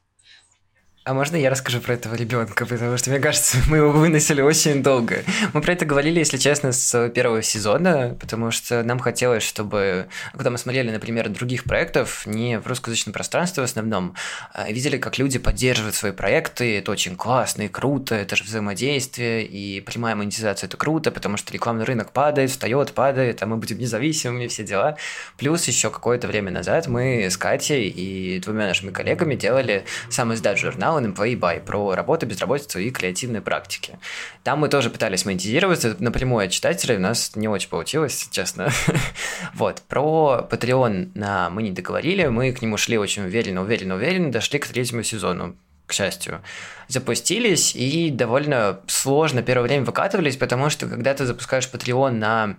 А можно я расскажу про этого ребенка, потому что мне кажется, мы его выносили очень долго. Мы про это говорили, если честно, с первого сезона, потому что нам хотелось, чтобы, когда мы смотрели, например, других проектов, не в русскоязычном пространстве в основном, а видели, как люди поддерживают свои проекты, это очень классно и круто, это же взаимодействие, и прямая монетизация это круто, потому что рекламный рынок падает, встает, падает, а мы будем независимыми, все дела. Плюс еще какое-то время назад мы с Катей и двумя нашими коллегами делали сам издат журнал журнал Employee Buy про работу, безработицу и креативные практики. Там мы тоже пытались монетизироваться напрямую от читателей, у нас не очень получилось, честно. вот, про Patreon на мы не договорили, мы к нему шли очень уверенно, уверенно, уверенно, дошли к третьему сезону к счастью, запустились и довольно сложно первое время выкатывались, потому что когда ты запускаешь Patreon на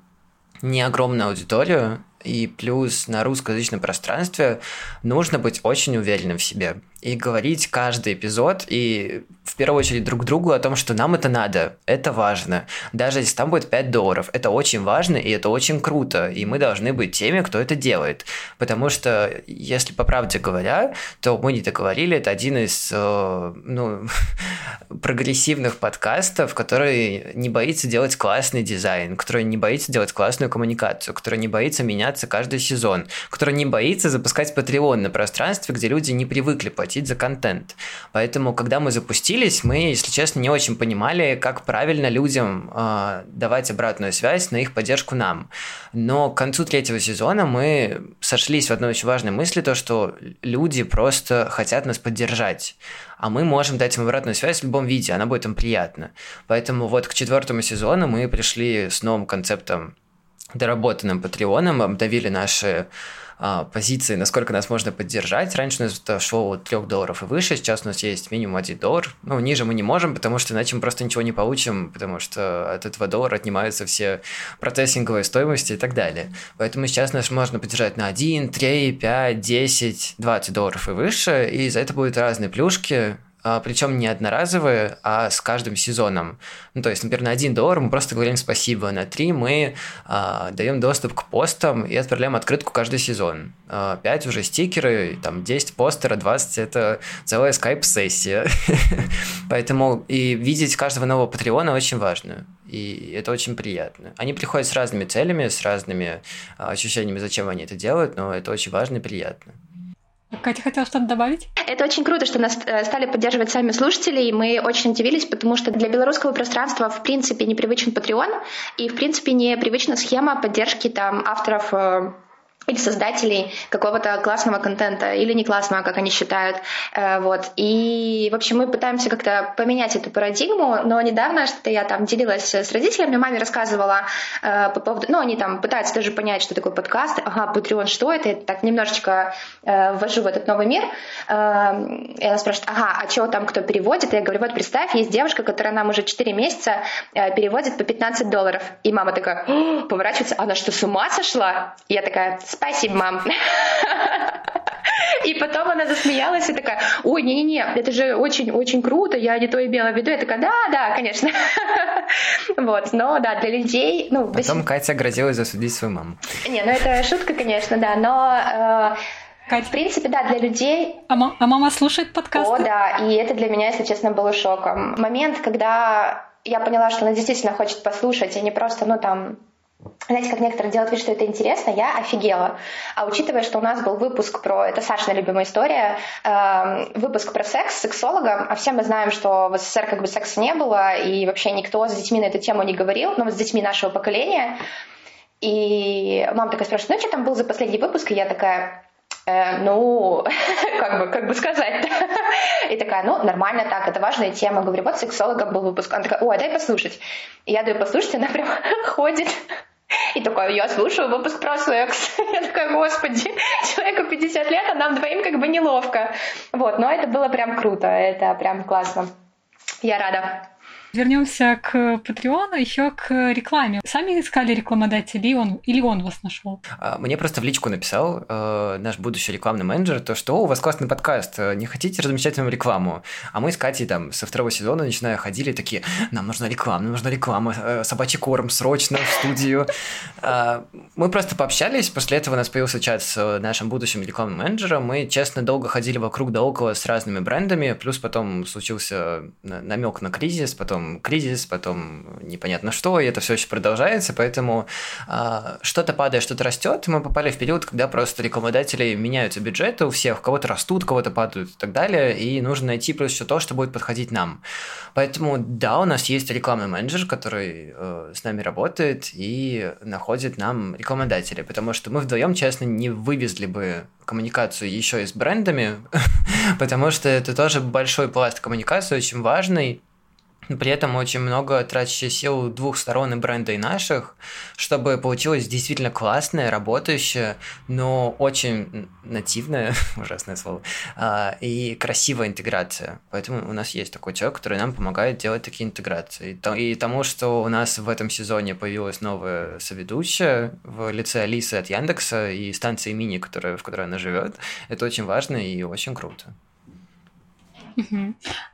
не огромную аудиторию, и плюс на русскоязычном пространстве нужно быть очень уверенным в себе и говорить каждый эпизод и в первую очередь друг другу о том, что нам это надо, это важно. Даже если там будет 5 долларов, это очень важно и это очень круто, и мы должны быть теми, кто это делает. Потому что, если по правде говоря, то мы не договорили, это один из э, ну, прогрессивных подкастов, который не боится делать классный дизайн, который не боится делать классную коммуникацию, который не боится меняться каждый сезон, который не боится запускать Patreon на пространстве, где люди не привыкли платить за контент. Поэтому, когда мы запустились, мы, если честно, не очень понимали, как правильно людям э, давать обратную связь на их поддержку нам. Но к концу третьего сезона мы сошлись в одной очень важной мысли, то, что люди просто хотят нас поддержать а мы можем дать им обратную связь в любом виде, она будет им приятна. Поэтому вот к четвертому сезону мы пришли с новым концептом доработанным Патреоном, обновили наши а, позиции, насколько нас можно поддержать. Раньше у нас это шло от 3 долларов и выше, сейчас у нас есть минимум 1 доллар. Ну, ниже мы не можем, потому что иначе мы просто ничего не получим, потому что от этого доллара отнимаются все процессинговые стоимости и так далее. Поэтому сейчас нас можно поддержать на 1, 3, 5, 10, 20 долларов и выше, и за это будут разные плюшки, причем не одноразовые, а с каждым сезоном. Ну, то есть, например, на 1 доллар мы просто говорим спасибо, на 3 мы а, даем доступ к постам и отправляем открытку каждый сезон. А, 5 уже стикеры, там 10 постера, 20 это целая скайп-сессия. Поэтому и видеть каждого нового патреона очень важно. И это очень приятно. Они приходят с разными целями, с разными а, ощущениями, зачем они это делают, но это очень важно и приятно. Катя хотела что-то добавить? Это очень круто, что нас э, стали поддерживать сами слушатели, и мы очень удивились, потому что для белорусского пространства в принципе непривычен Patreon, и в принципе непривычна схема поддержки там авторов э, или создателей какого-то классного контента, или не классного, как они считают. Э, вот. И, в общем, мы пытаемся как-то поменять эту парадигму, но недавно что-то я там делилась с родителями, маме рассказывала э, по поводу... Ну, они там пытаются даже понять, что такое подкаст. Ага, Patreon, что это? Я так немножечко э, ввожу в этот новый мир. И она спрашивает, ага, а что там кто переводит? И я говорю, вот представь, есть девушка, которая нам уже 4 месяца переводит по 15 долларов. И мама такая поворачивается, она что, с ума сошла? И я такая, спасибо, мам. И потом она засмеялась и такая, ой, не-не-не, это же очень-очень круто, я не то имела в виду. Я такая, да, да, конечно. Вот, но да, для людей... Ну, потом Катя грозилась засудить свою маму. Не, ну это шутка, конечно, да, но... Э, Кать, в принципе, да, для людей... А, ма- а мама слушает подкаст? О, да, и это для меня, если честно, было шоком. Момент, когда я поняла, что она действительно хочет послушать, а не просто, ну, там, знаете, как некоторые делают вид, что это интересно, я офигела. А учитывая, что у нас был выпуск про, это Сашина любимая история, э, выпуск про секс с сексологом, а все мы знаем, что в СССР как бы секса не было, и вообще никто с детьми на эту тему не говорил, но вот с детьми нашего поколения. И мама такая спрашивает, ну что там был за последний выпуск? И я такая, Э, ну, как бы, как бы сказать И такая, ну, нормально так, это важная тема. Говорю, вот сексологом был выпуск. Она такая, ой, дай послушать. И я даю послушать, она прям ходит и такой, я слушаю выпуск про секс. Я такая, господи, человеку 50 лет, а нам двоим как бы неловко. Вот, но это было прям круто, это прям классно. Я рада. Вернемся к Патреону, еще к рекламе. Сами искали рекламодателей, он, или он вас нашел? А, мне просто в личку написал э, наш будущий рекламный менеджер, то, что у вас классный подкаст, э, не хотите размещать нам рекламу? А мы с Катей там со второго сезона, начиная, ходили такие, нам нужна реклама, нам нужна реклама, э, собачий корм срочно в студию. Э, мы просто пообщались, после этого у нас появился чат с нашим будущим рекламным менеджером, мы, честно, долго ходили вокруг да около с разными брендами, плюс потом случился намек на кризис, потом кризис, потом непонятно что, и это все еще продолжается, поэтому э, что-то падает, что-то растет. Мы попали в период, когда просто рекламодатели меняются бюджеты у всех, у кого-то растут, у кого-то падают и так далее, и нужно найти плюс все то, что будет подходить нам. Поэтому да, у нас есть рекламный менеджер, который э, с нами работает и находит нам рекламодателей, потому что мы вдвоем, честно, не вывезли бы коммуникацию еще и с брендами, потому что это тоже большой пласт коммуникации, очень важный, при этом очень много трачущих сил двух сторон и бренда и наших, чтобы получилось действительно классное, работающее, но очень нативное, ужасное слово, а, и красивая интеграция. Поэтому у нас есть такой человек, который нам помогает делать такие интеграции. И тому, что у нас в этом сезоне появилась новая соведущая в лице Алисы от Яндекса и станции Мини, которая, в которой она живет, это очень важно и очень круто.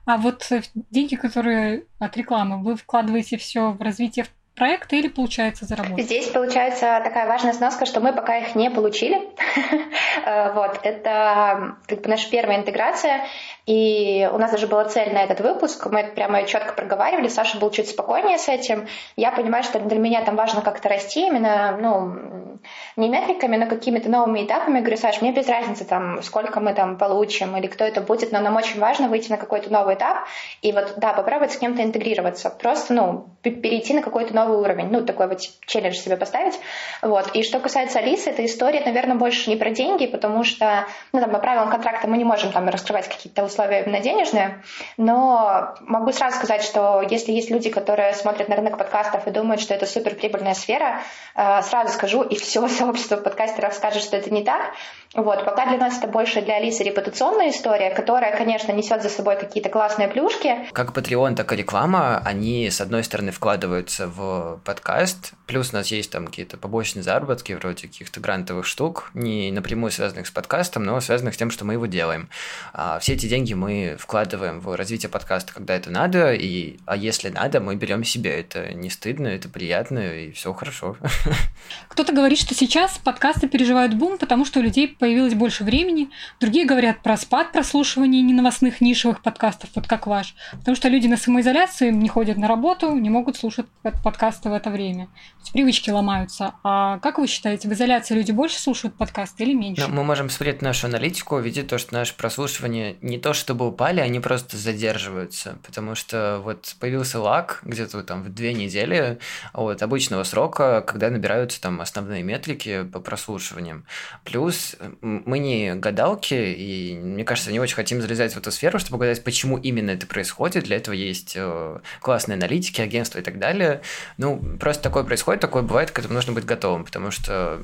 А вот э, деньги, которые от рекламы, вы вкладываете все в развитие проекта или получается заработать? Здесь получается такая важная сноска, что мы пока их не получили. Э, вот, это как бы наша первая интеграция, и у нас даже была цель на этот выпуск, мы это прямо четко проговаривали, Саша был чуть спокойнее с этим. Я понимаю, что для меня там важно как-то расти именно, ну, не метриками, но какими-то новыми этапами. Я говорю, Саш, мне без разницы, там, сколько мы там получим или кто это будет, но нам очень важно выйти на какой-то новый этап и вот, да, попробовать с кем-то интегрироваться. Просто, ну, перейти на какой-то новый уровень. Ну, такой вот челлендж себе поставить. Вот. И что касается Алисы, эта история, наверное, больше не про деньги, потому что, ну, там, по правилам контракта мы не можем там раскрывать какие-то условия именно денежные, но могу сразу сказать, что если есть люди, которые смотрят на рынок подкастов и думают, что это супер прибыльная сфера, э, сразу скажу, и все сообщество подкастеров скажет, что это не так. Вот, пока для нас это больше для Алисы репутационная история, которая, конечно, несет за собой какие-то классные плюшки. Как Patreon, так и реклама, они, с одной стороны, вкладываются в подкаст, плюс у нас есть там какие-то побочные заработки, вроде каких-то грантовых штук, не напрямую связанных с подкастом, но связанных с тем, что мы его делаем. А все эти деньги мы вкладываем в развитие подкаста, когда это надо, и, а если надо, мы берем себе. Это не стыдно, это приятно, и все хорошо. Кто-то говорит, что сейчас подкасты переживают бум, потому что у людей появилось больше времени. Другие говорят про спад прослушивания неновостных нишевых подкастов, вот как ваш. Потому что люди на самоизоляции не ходят на работу, не могут слушать подкасты в это время. Привычки ломаются. А как вы считаете, в изоляции люди больше слушают подкасты или меньше? Ну, мы можем смотреть нашу аналитику, видеть то, что наше прослушивание не то чтобы упали, они просто задерживаются. Потому что вот появился лак где-то там в две недели от обычного срока, когда набираются там основные метрики по прослушиваниям. Плюс мы не гадалки, и, мне кажется, не очень хотим залезать в эту сферу, чтобы угадать, почему именно это происходит. Для этого есть э, классные аналитики, агентства и так далее. Ну, просто такое происходит, такое бывает, к этому нужно быть готовым, потому что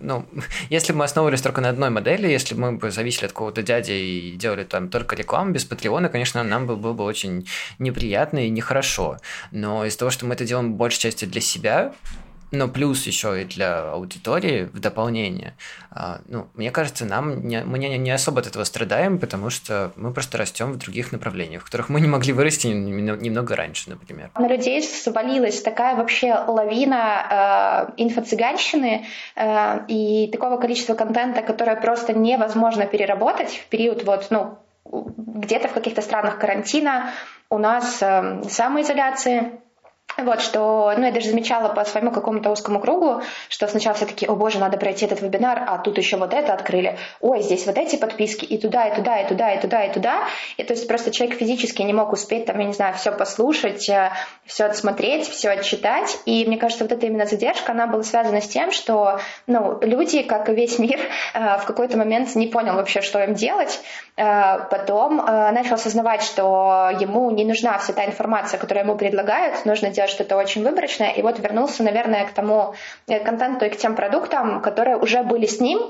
ну, если бы мы основывались только на одной модели, если бы мы бы зависели от какого-то дяди и делали там только рекламу без Патреона, конечно, нам было, было бы очень неприятно и нехорошо. Но из-за того, что мы это делаем большей части для себя, но плюс еще и для аудитории в дополнение. А, ну, мне кажется, нам не, мы не, особо от этого страдаем, потому что мы просто растем в других направлениях, в которых мы не могли вырасти немного раньше, например. На людей свалилась такая вообще лавина э, инфо-цыганщины э, и такого количества контента, которое просто невозможно переработать в период вот, ну, где-то в каких-то странах карантина, у нас э, самоизоляции, Вот, что, ну, я даже замечала по своему какому-то узкому кругу, что сначала все таки о боже, надо пройти этот вебинар, а тут еще вот это открыли, ой, здесь вот эти подписки, и туда, и туда, и туда, и туда, и туда. И то есть просто человек физически не мог успеть, там, я не знаю, все послушать, э, все отсмотреть, все отчитать. И мне кажется, вот эта именно задержка, она была связана с тем, что, ну, люди, как и весь мир, э, в какой-то момент не понял вообще, что им делать. Э, потом начал осознавать, что ему не нужна вся та информация, которую ему предлагают, нужно делать что-то очень выборочное, и вот вернулся, наверное, к тому э, контенту и к тем продуктам, которые уже были с ним,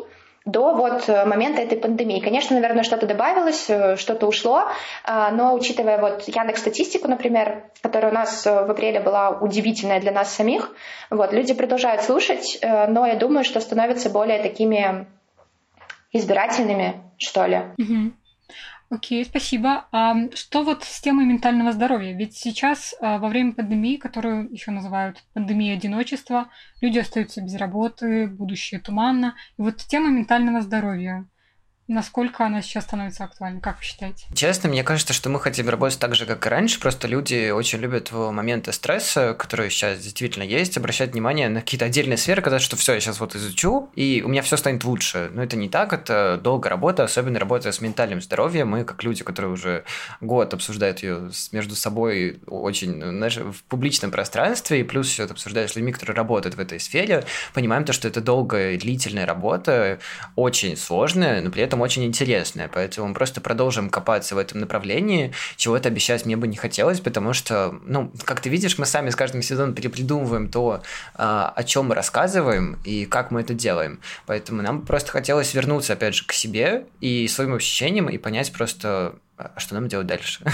до вот э, момента этой пандемии. Конечно, наверное, что-то добавилось, э, что-то ушло, но учитывая вот Яндекс статистику, например, которая у нас в апреле была удивительная для нас самих, вот, люди продолжают слушать, но я думаю, что становятся более такими избирательными, что ли. Угу. Окей, спасибо. А что вот с темой ментального здоровья? Ведь сейчас, а, во время пандемии, которую еще называют пандемией одиночества, люди остаются без работы, будущее туманно. И вот тема ментального здоровья насколько она сейчас становится актуальной, как вы считаете? Честно, мне кажется, что мы хотим работать так же, как и раньше, просто люди очень любят в моменты стресса, которые сейчас действительно есть, обращать внимание на какие-то отдельные сферы, когда что все, я сейчас вот изучу, и у меня все станет лучше. Но это не так, это долгая работа, особенно работа с ментальным здоровьем. Мы, как люди, которые уже год обсуждают ее между собой очень знаешь, в публичном пространстве, и плюс все это обсуждаешь с людьми, которые работают в этой сфере, понимаем то, что это долгая, длительная работа, очень сложная, но при этом этом очень интересное, поэтому мы просто продолжим копаться в этом направлении. Чего-то обещать мне бы не хотелось, потому что, ну, как ты видишь, мы сами с каждым сезоном перепридумываем то, а, о чем мы рассказываем и как мы это делаем. Поэтому нам просто хотелось вернуться, опять же, к себе и своим ощущениям и понять просто, а, что нам делать дальше.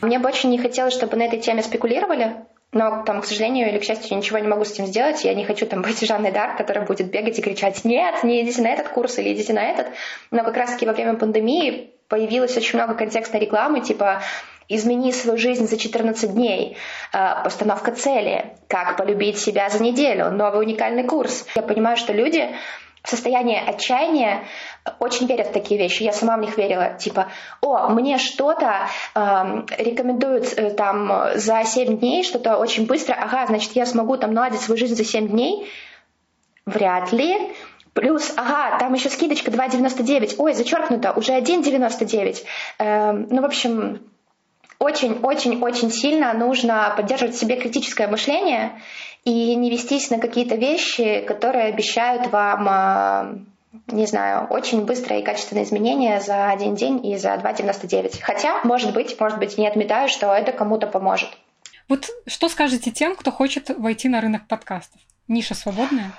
Мне бы очень не хотелось, чтобы на этой теме спекулировали, но, там, к сожалению или к счастью, ничего не могу с этим сделать. Я не хочу там быть Жанной Дарк, которая будет бегать и кричать «Нет, не идите на этот курс или идите на этот». Но как раз-таки во время пандемии появилось очень много контекстной рекламы, типа «Измени свою жизнь за 14 дней», э, «Постановка цели», «Как полюбить себя за неделю», «Новый уникальный курс». Я понимаю, что люди в состоянии отчаяния очень верят в такие вещи. Я сама в них верила. Типа, о, мне что-то э, рекомендуют э, там за 7 дней, что-то очень быстро. Ага, значит, я смогу там наладить свою жизнь за 7 дней. Вряд ли. Плюс, ага, там еще скидочка 2,99. Ой, зачеркнуто, уже 1,99. Э, ну, в общем, очень-очень-очень сильно нужно поддерживать в себе критическое мышление и не вестись на какие-то вещи, которые обещают вам а, не знаю, очень быстрое и качественное изменение за один день и за 2,99. Хотя, может быть, может быть, не отметаю, что это кому-то поможет. Вот что скажете тем, кто хочет войти на рынок подкастов? Ниша свободная?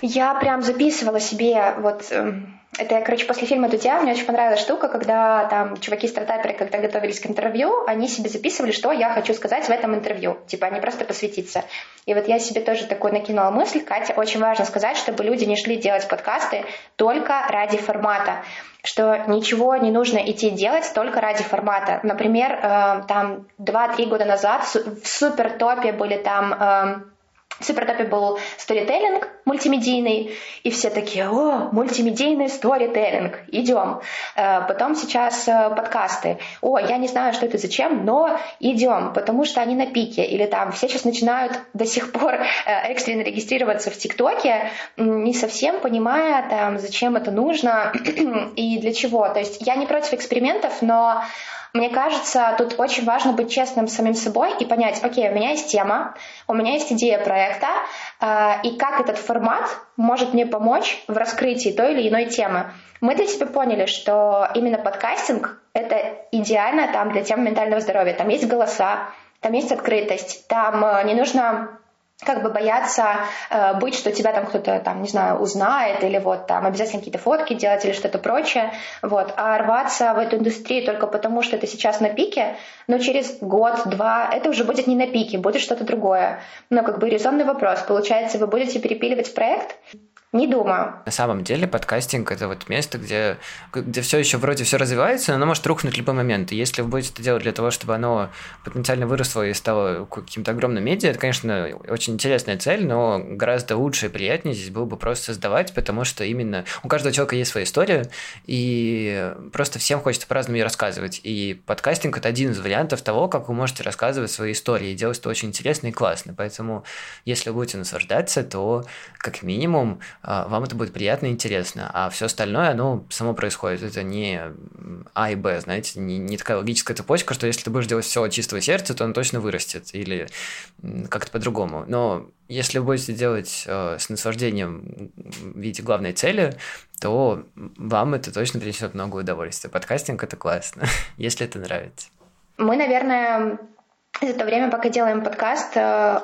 Я прям записывала себе вот эм, это я, короче, после фильма «Дудя» мне очень понравилась штука, когда там чуваки-стартаперы, когда готовились к интервью, они себе записывали, что я хочу сказать в этом интервью. Типа, они просто посвятиться. И вот я себе тоже такой накинула мысль. Катя, очень важно сказать, чтобы люди не шли делать подкасты только ради формата что ничего не нужно идти делать только ради формата. Например, э, там 2-3 года назад в супер топе были там э, в Супертопе был сторителлинг мультимедийный, и все такие, о, мультимедийный сторителлинг, идем. Э, потом сейчас э, подкасты. О, я не знаю, что это зачем, но идем, потому что они на пике. Или там все сейчас начинают до сих пор э, экстренно регистрироваться в ТикТоке, не совсем понимая, там, зачем это нужно и для чего. То есть я не против экспериментов, но мне кажется, тут очень важно быть честным с самим собой и понять, окей, у меня есть тема, у меня есть идея проекта, э, и как этот формат может мне помочь в раскрытии той или иной темы. Мы для себя поняли, что именно подкастинг — это идеально там для темы ментального здоровья. Там есть голоса, там есть открытость, там э, не нужно как бы бояться э, быть, что тебя там кто-то, там, не знаю, узнает, или вот там обязательно какие-то фотки делать или что-то прочее, вот, а рваться в эту индустрию только потому, что это сейчас на пике, но через год-два это уже будет не на пике, будет что-то другое. Но как бы резонный вопрос, получается, вы будете перепиливать проект, Не думаю. На самом деле подкастинг это вот место, где, где все еще вроде все развивается, но оно может рухнуть в любой момент. И если вы будете это делать для того, чтобы оно потенциально выросло и стало каким-то огромным медиа, это, конечно, очень интересная цель, но гораздо лучше и приятнее здесь было бы просто создавать, потому что именно у каждого человека есть своя история, и просто всем хочется по-разному ее рассказывать. И подкастинг это один из вариантов того, как вы можете рассказывать свои истории и делать это очень интересно и классно. Поэтому, если вы будете наслаждаться, то как минимум вам это будет приятно и интересно, а все остальное, оно само происходит. Это не А и Б, знаете, не, не такая логическая цепочка, что если ты будешь делать все от чистого сердца, то оно точно вырастет или как-то по-другому. Но если вы будете делать э, с наслаждением в виде главной цели, то вам это точно принесет много удовольствия. Подкастинг это классно, если это нравится. Мы, наверное, за то время, пока делаем подкаст, э,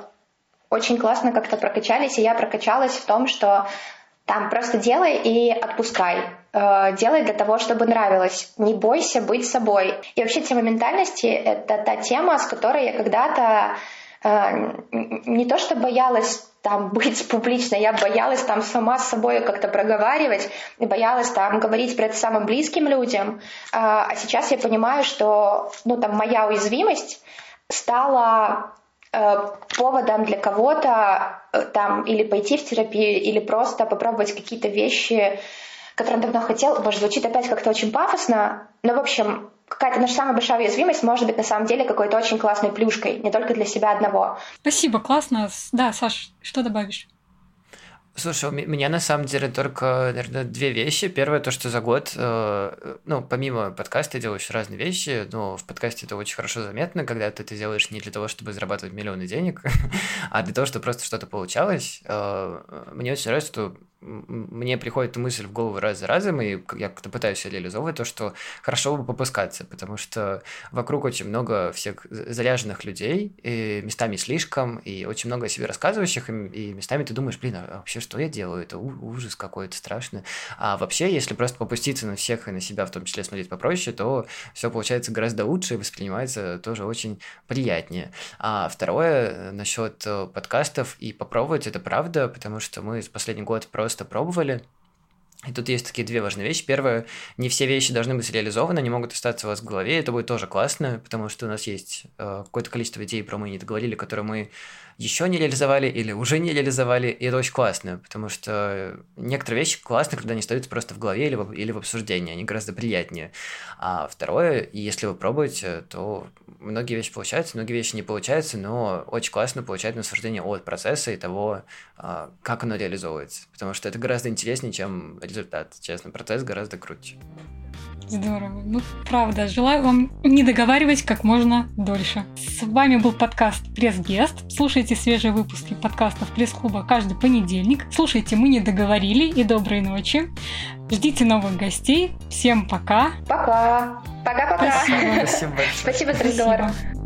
очень классно как-то прокачались, и я прокачалась в том, что там просто делай и отпускай. Э, делай для того, чтобы нравилось. Не бойся быть собой. И вообще тема ментальности — это та тема, с которой я когда-то э, не то что боялась там быть публично, я боялась там сама с собой как-то проговаривать, боялась там говорить про это самым близким людям. А, а сейчас я понимаю, что ну, там, моя уязвимость стала Э, поводом для кого-то э, там или пойти в терапию, или просто попробовать какие-то вещи, которые он давно хотел. Боже, звучит опять как-то очень пафосно, но, в общем, какая-то наша самая большая уязвимость может быть на самом деле какой-то очень классной плюшкой, не только для себя одного. Спасибо, классно. Да, Саш, что добавишь? Слушай, у меня на самом деле только, наверное, две вещи. Первое, то, что за год, э, ну, помимо подкаста, я делаю еще разные вещи, но в подкасте это очень хорошо заметно, когда ты это делаешь не для того, чтобы зарабатывать миллионы денег, а для того, чтобы просто что-то получалось. Э, мне очень нравится, что мне приходит мысль в голову раз за разом, и я как-то пытаюсь реализовывать то, что хорошо бы попускаться, потому что вокруг очень много всех заряженных людей, и местами слишком, и очень много о себе рассказывающих, и местами ты думаешь, блин, а вообще что я делаю? Это ужас какой-то страшный. А вообще, если просто попуститься на всех и на себя в том числе смотреть попроще, то все получается гораздо лучше и воспринимается тоже очень приятнее. А второе, насчет э, подкастов и попробовать, это правда, потому что мы последний год просто просто пробовали. И тут есть такие две важные вещи. Первое, не все вещи должны быть реализованы, они могут остаться у вас в голове, это будет тоже классно, потому что у нас есть э, какое-то количество идей, про мы не договорили, которые мы еще не реализовали или уже не реализовали, и это очень классно, потому что некоторые вещи классно, когда они остаются просто в голове или в, или в обсуждении, они гораздо приятнее. А второе, если вы пробуете, то многие вещи получаются, многие вещи не получаются, но очень классно получать наслаждение от процесса и того, а, как оно реализовывается, потому что это гораздо интереснее, чем результат. Честно, процесс гораздо круче. Здорово. Ну, правда, желаю вам не договаривать как можно дольше. С вами был подкаст Пресс-Гест. Слушайте свежие выпуски подкастов Пресс-клуба каждый понедельник. Слушайте «Мы не договорили» и «Доброй ночи». Ждите новых гостей. Всем пока. Пока. Пока-пока. Спасибо. Спасибо Спасибо за разговор.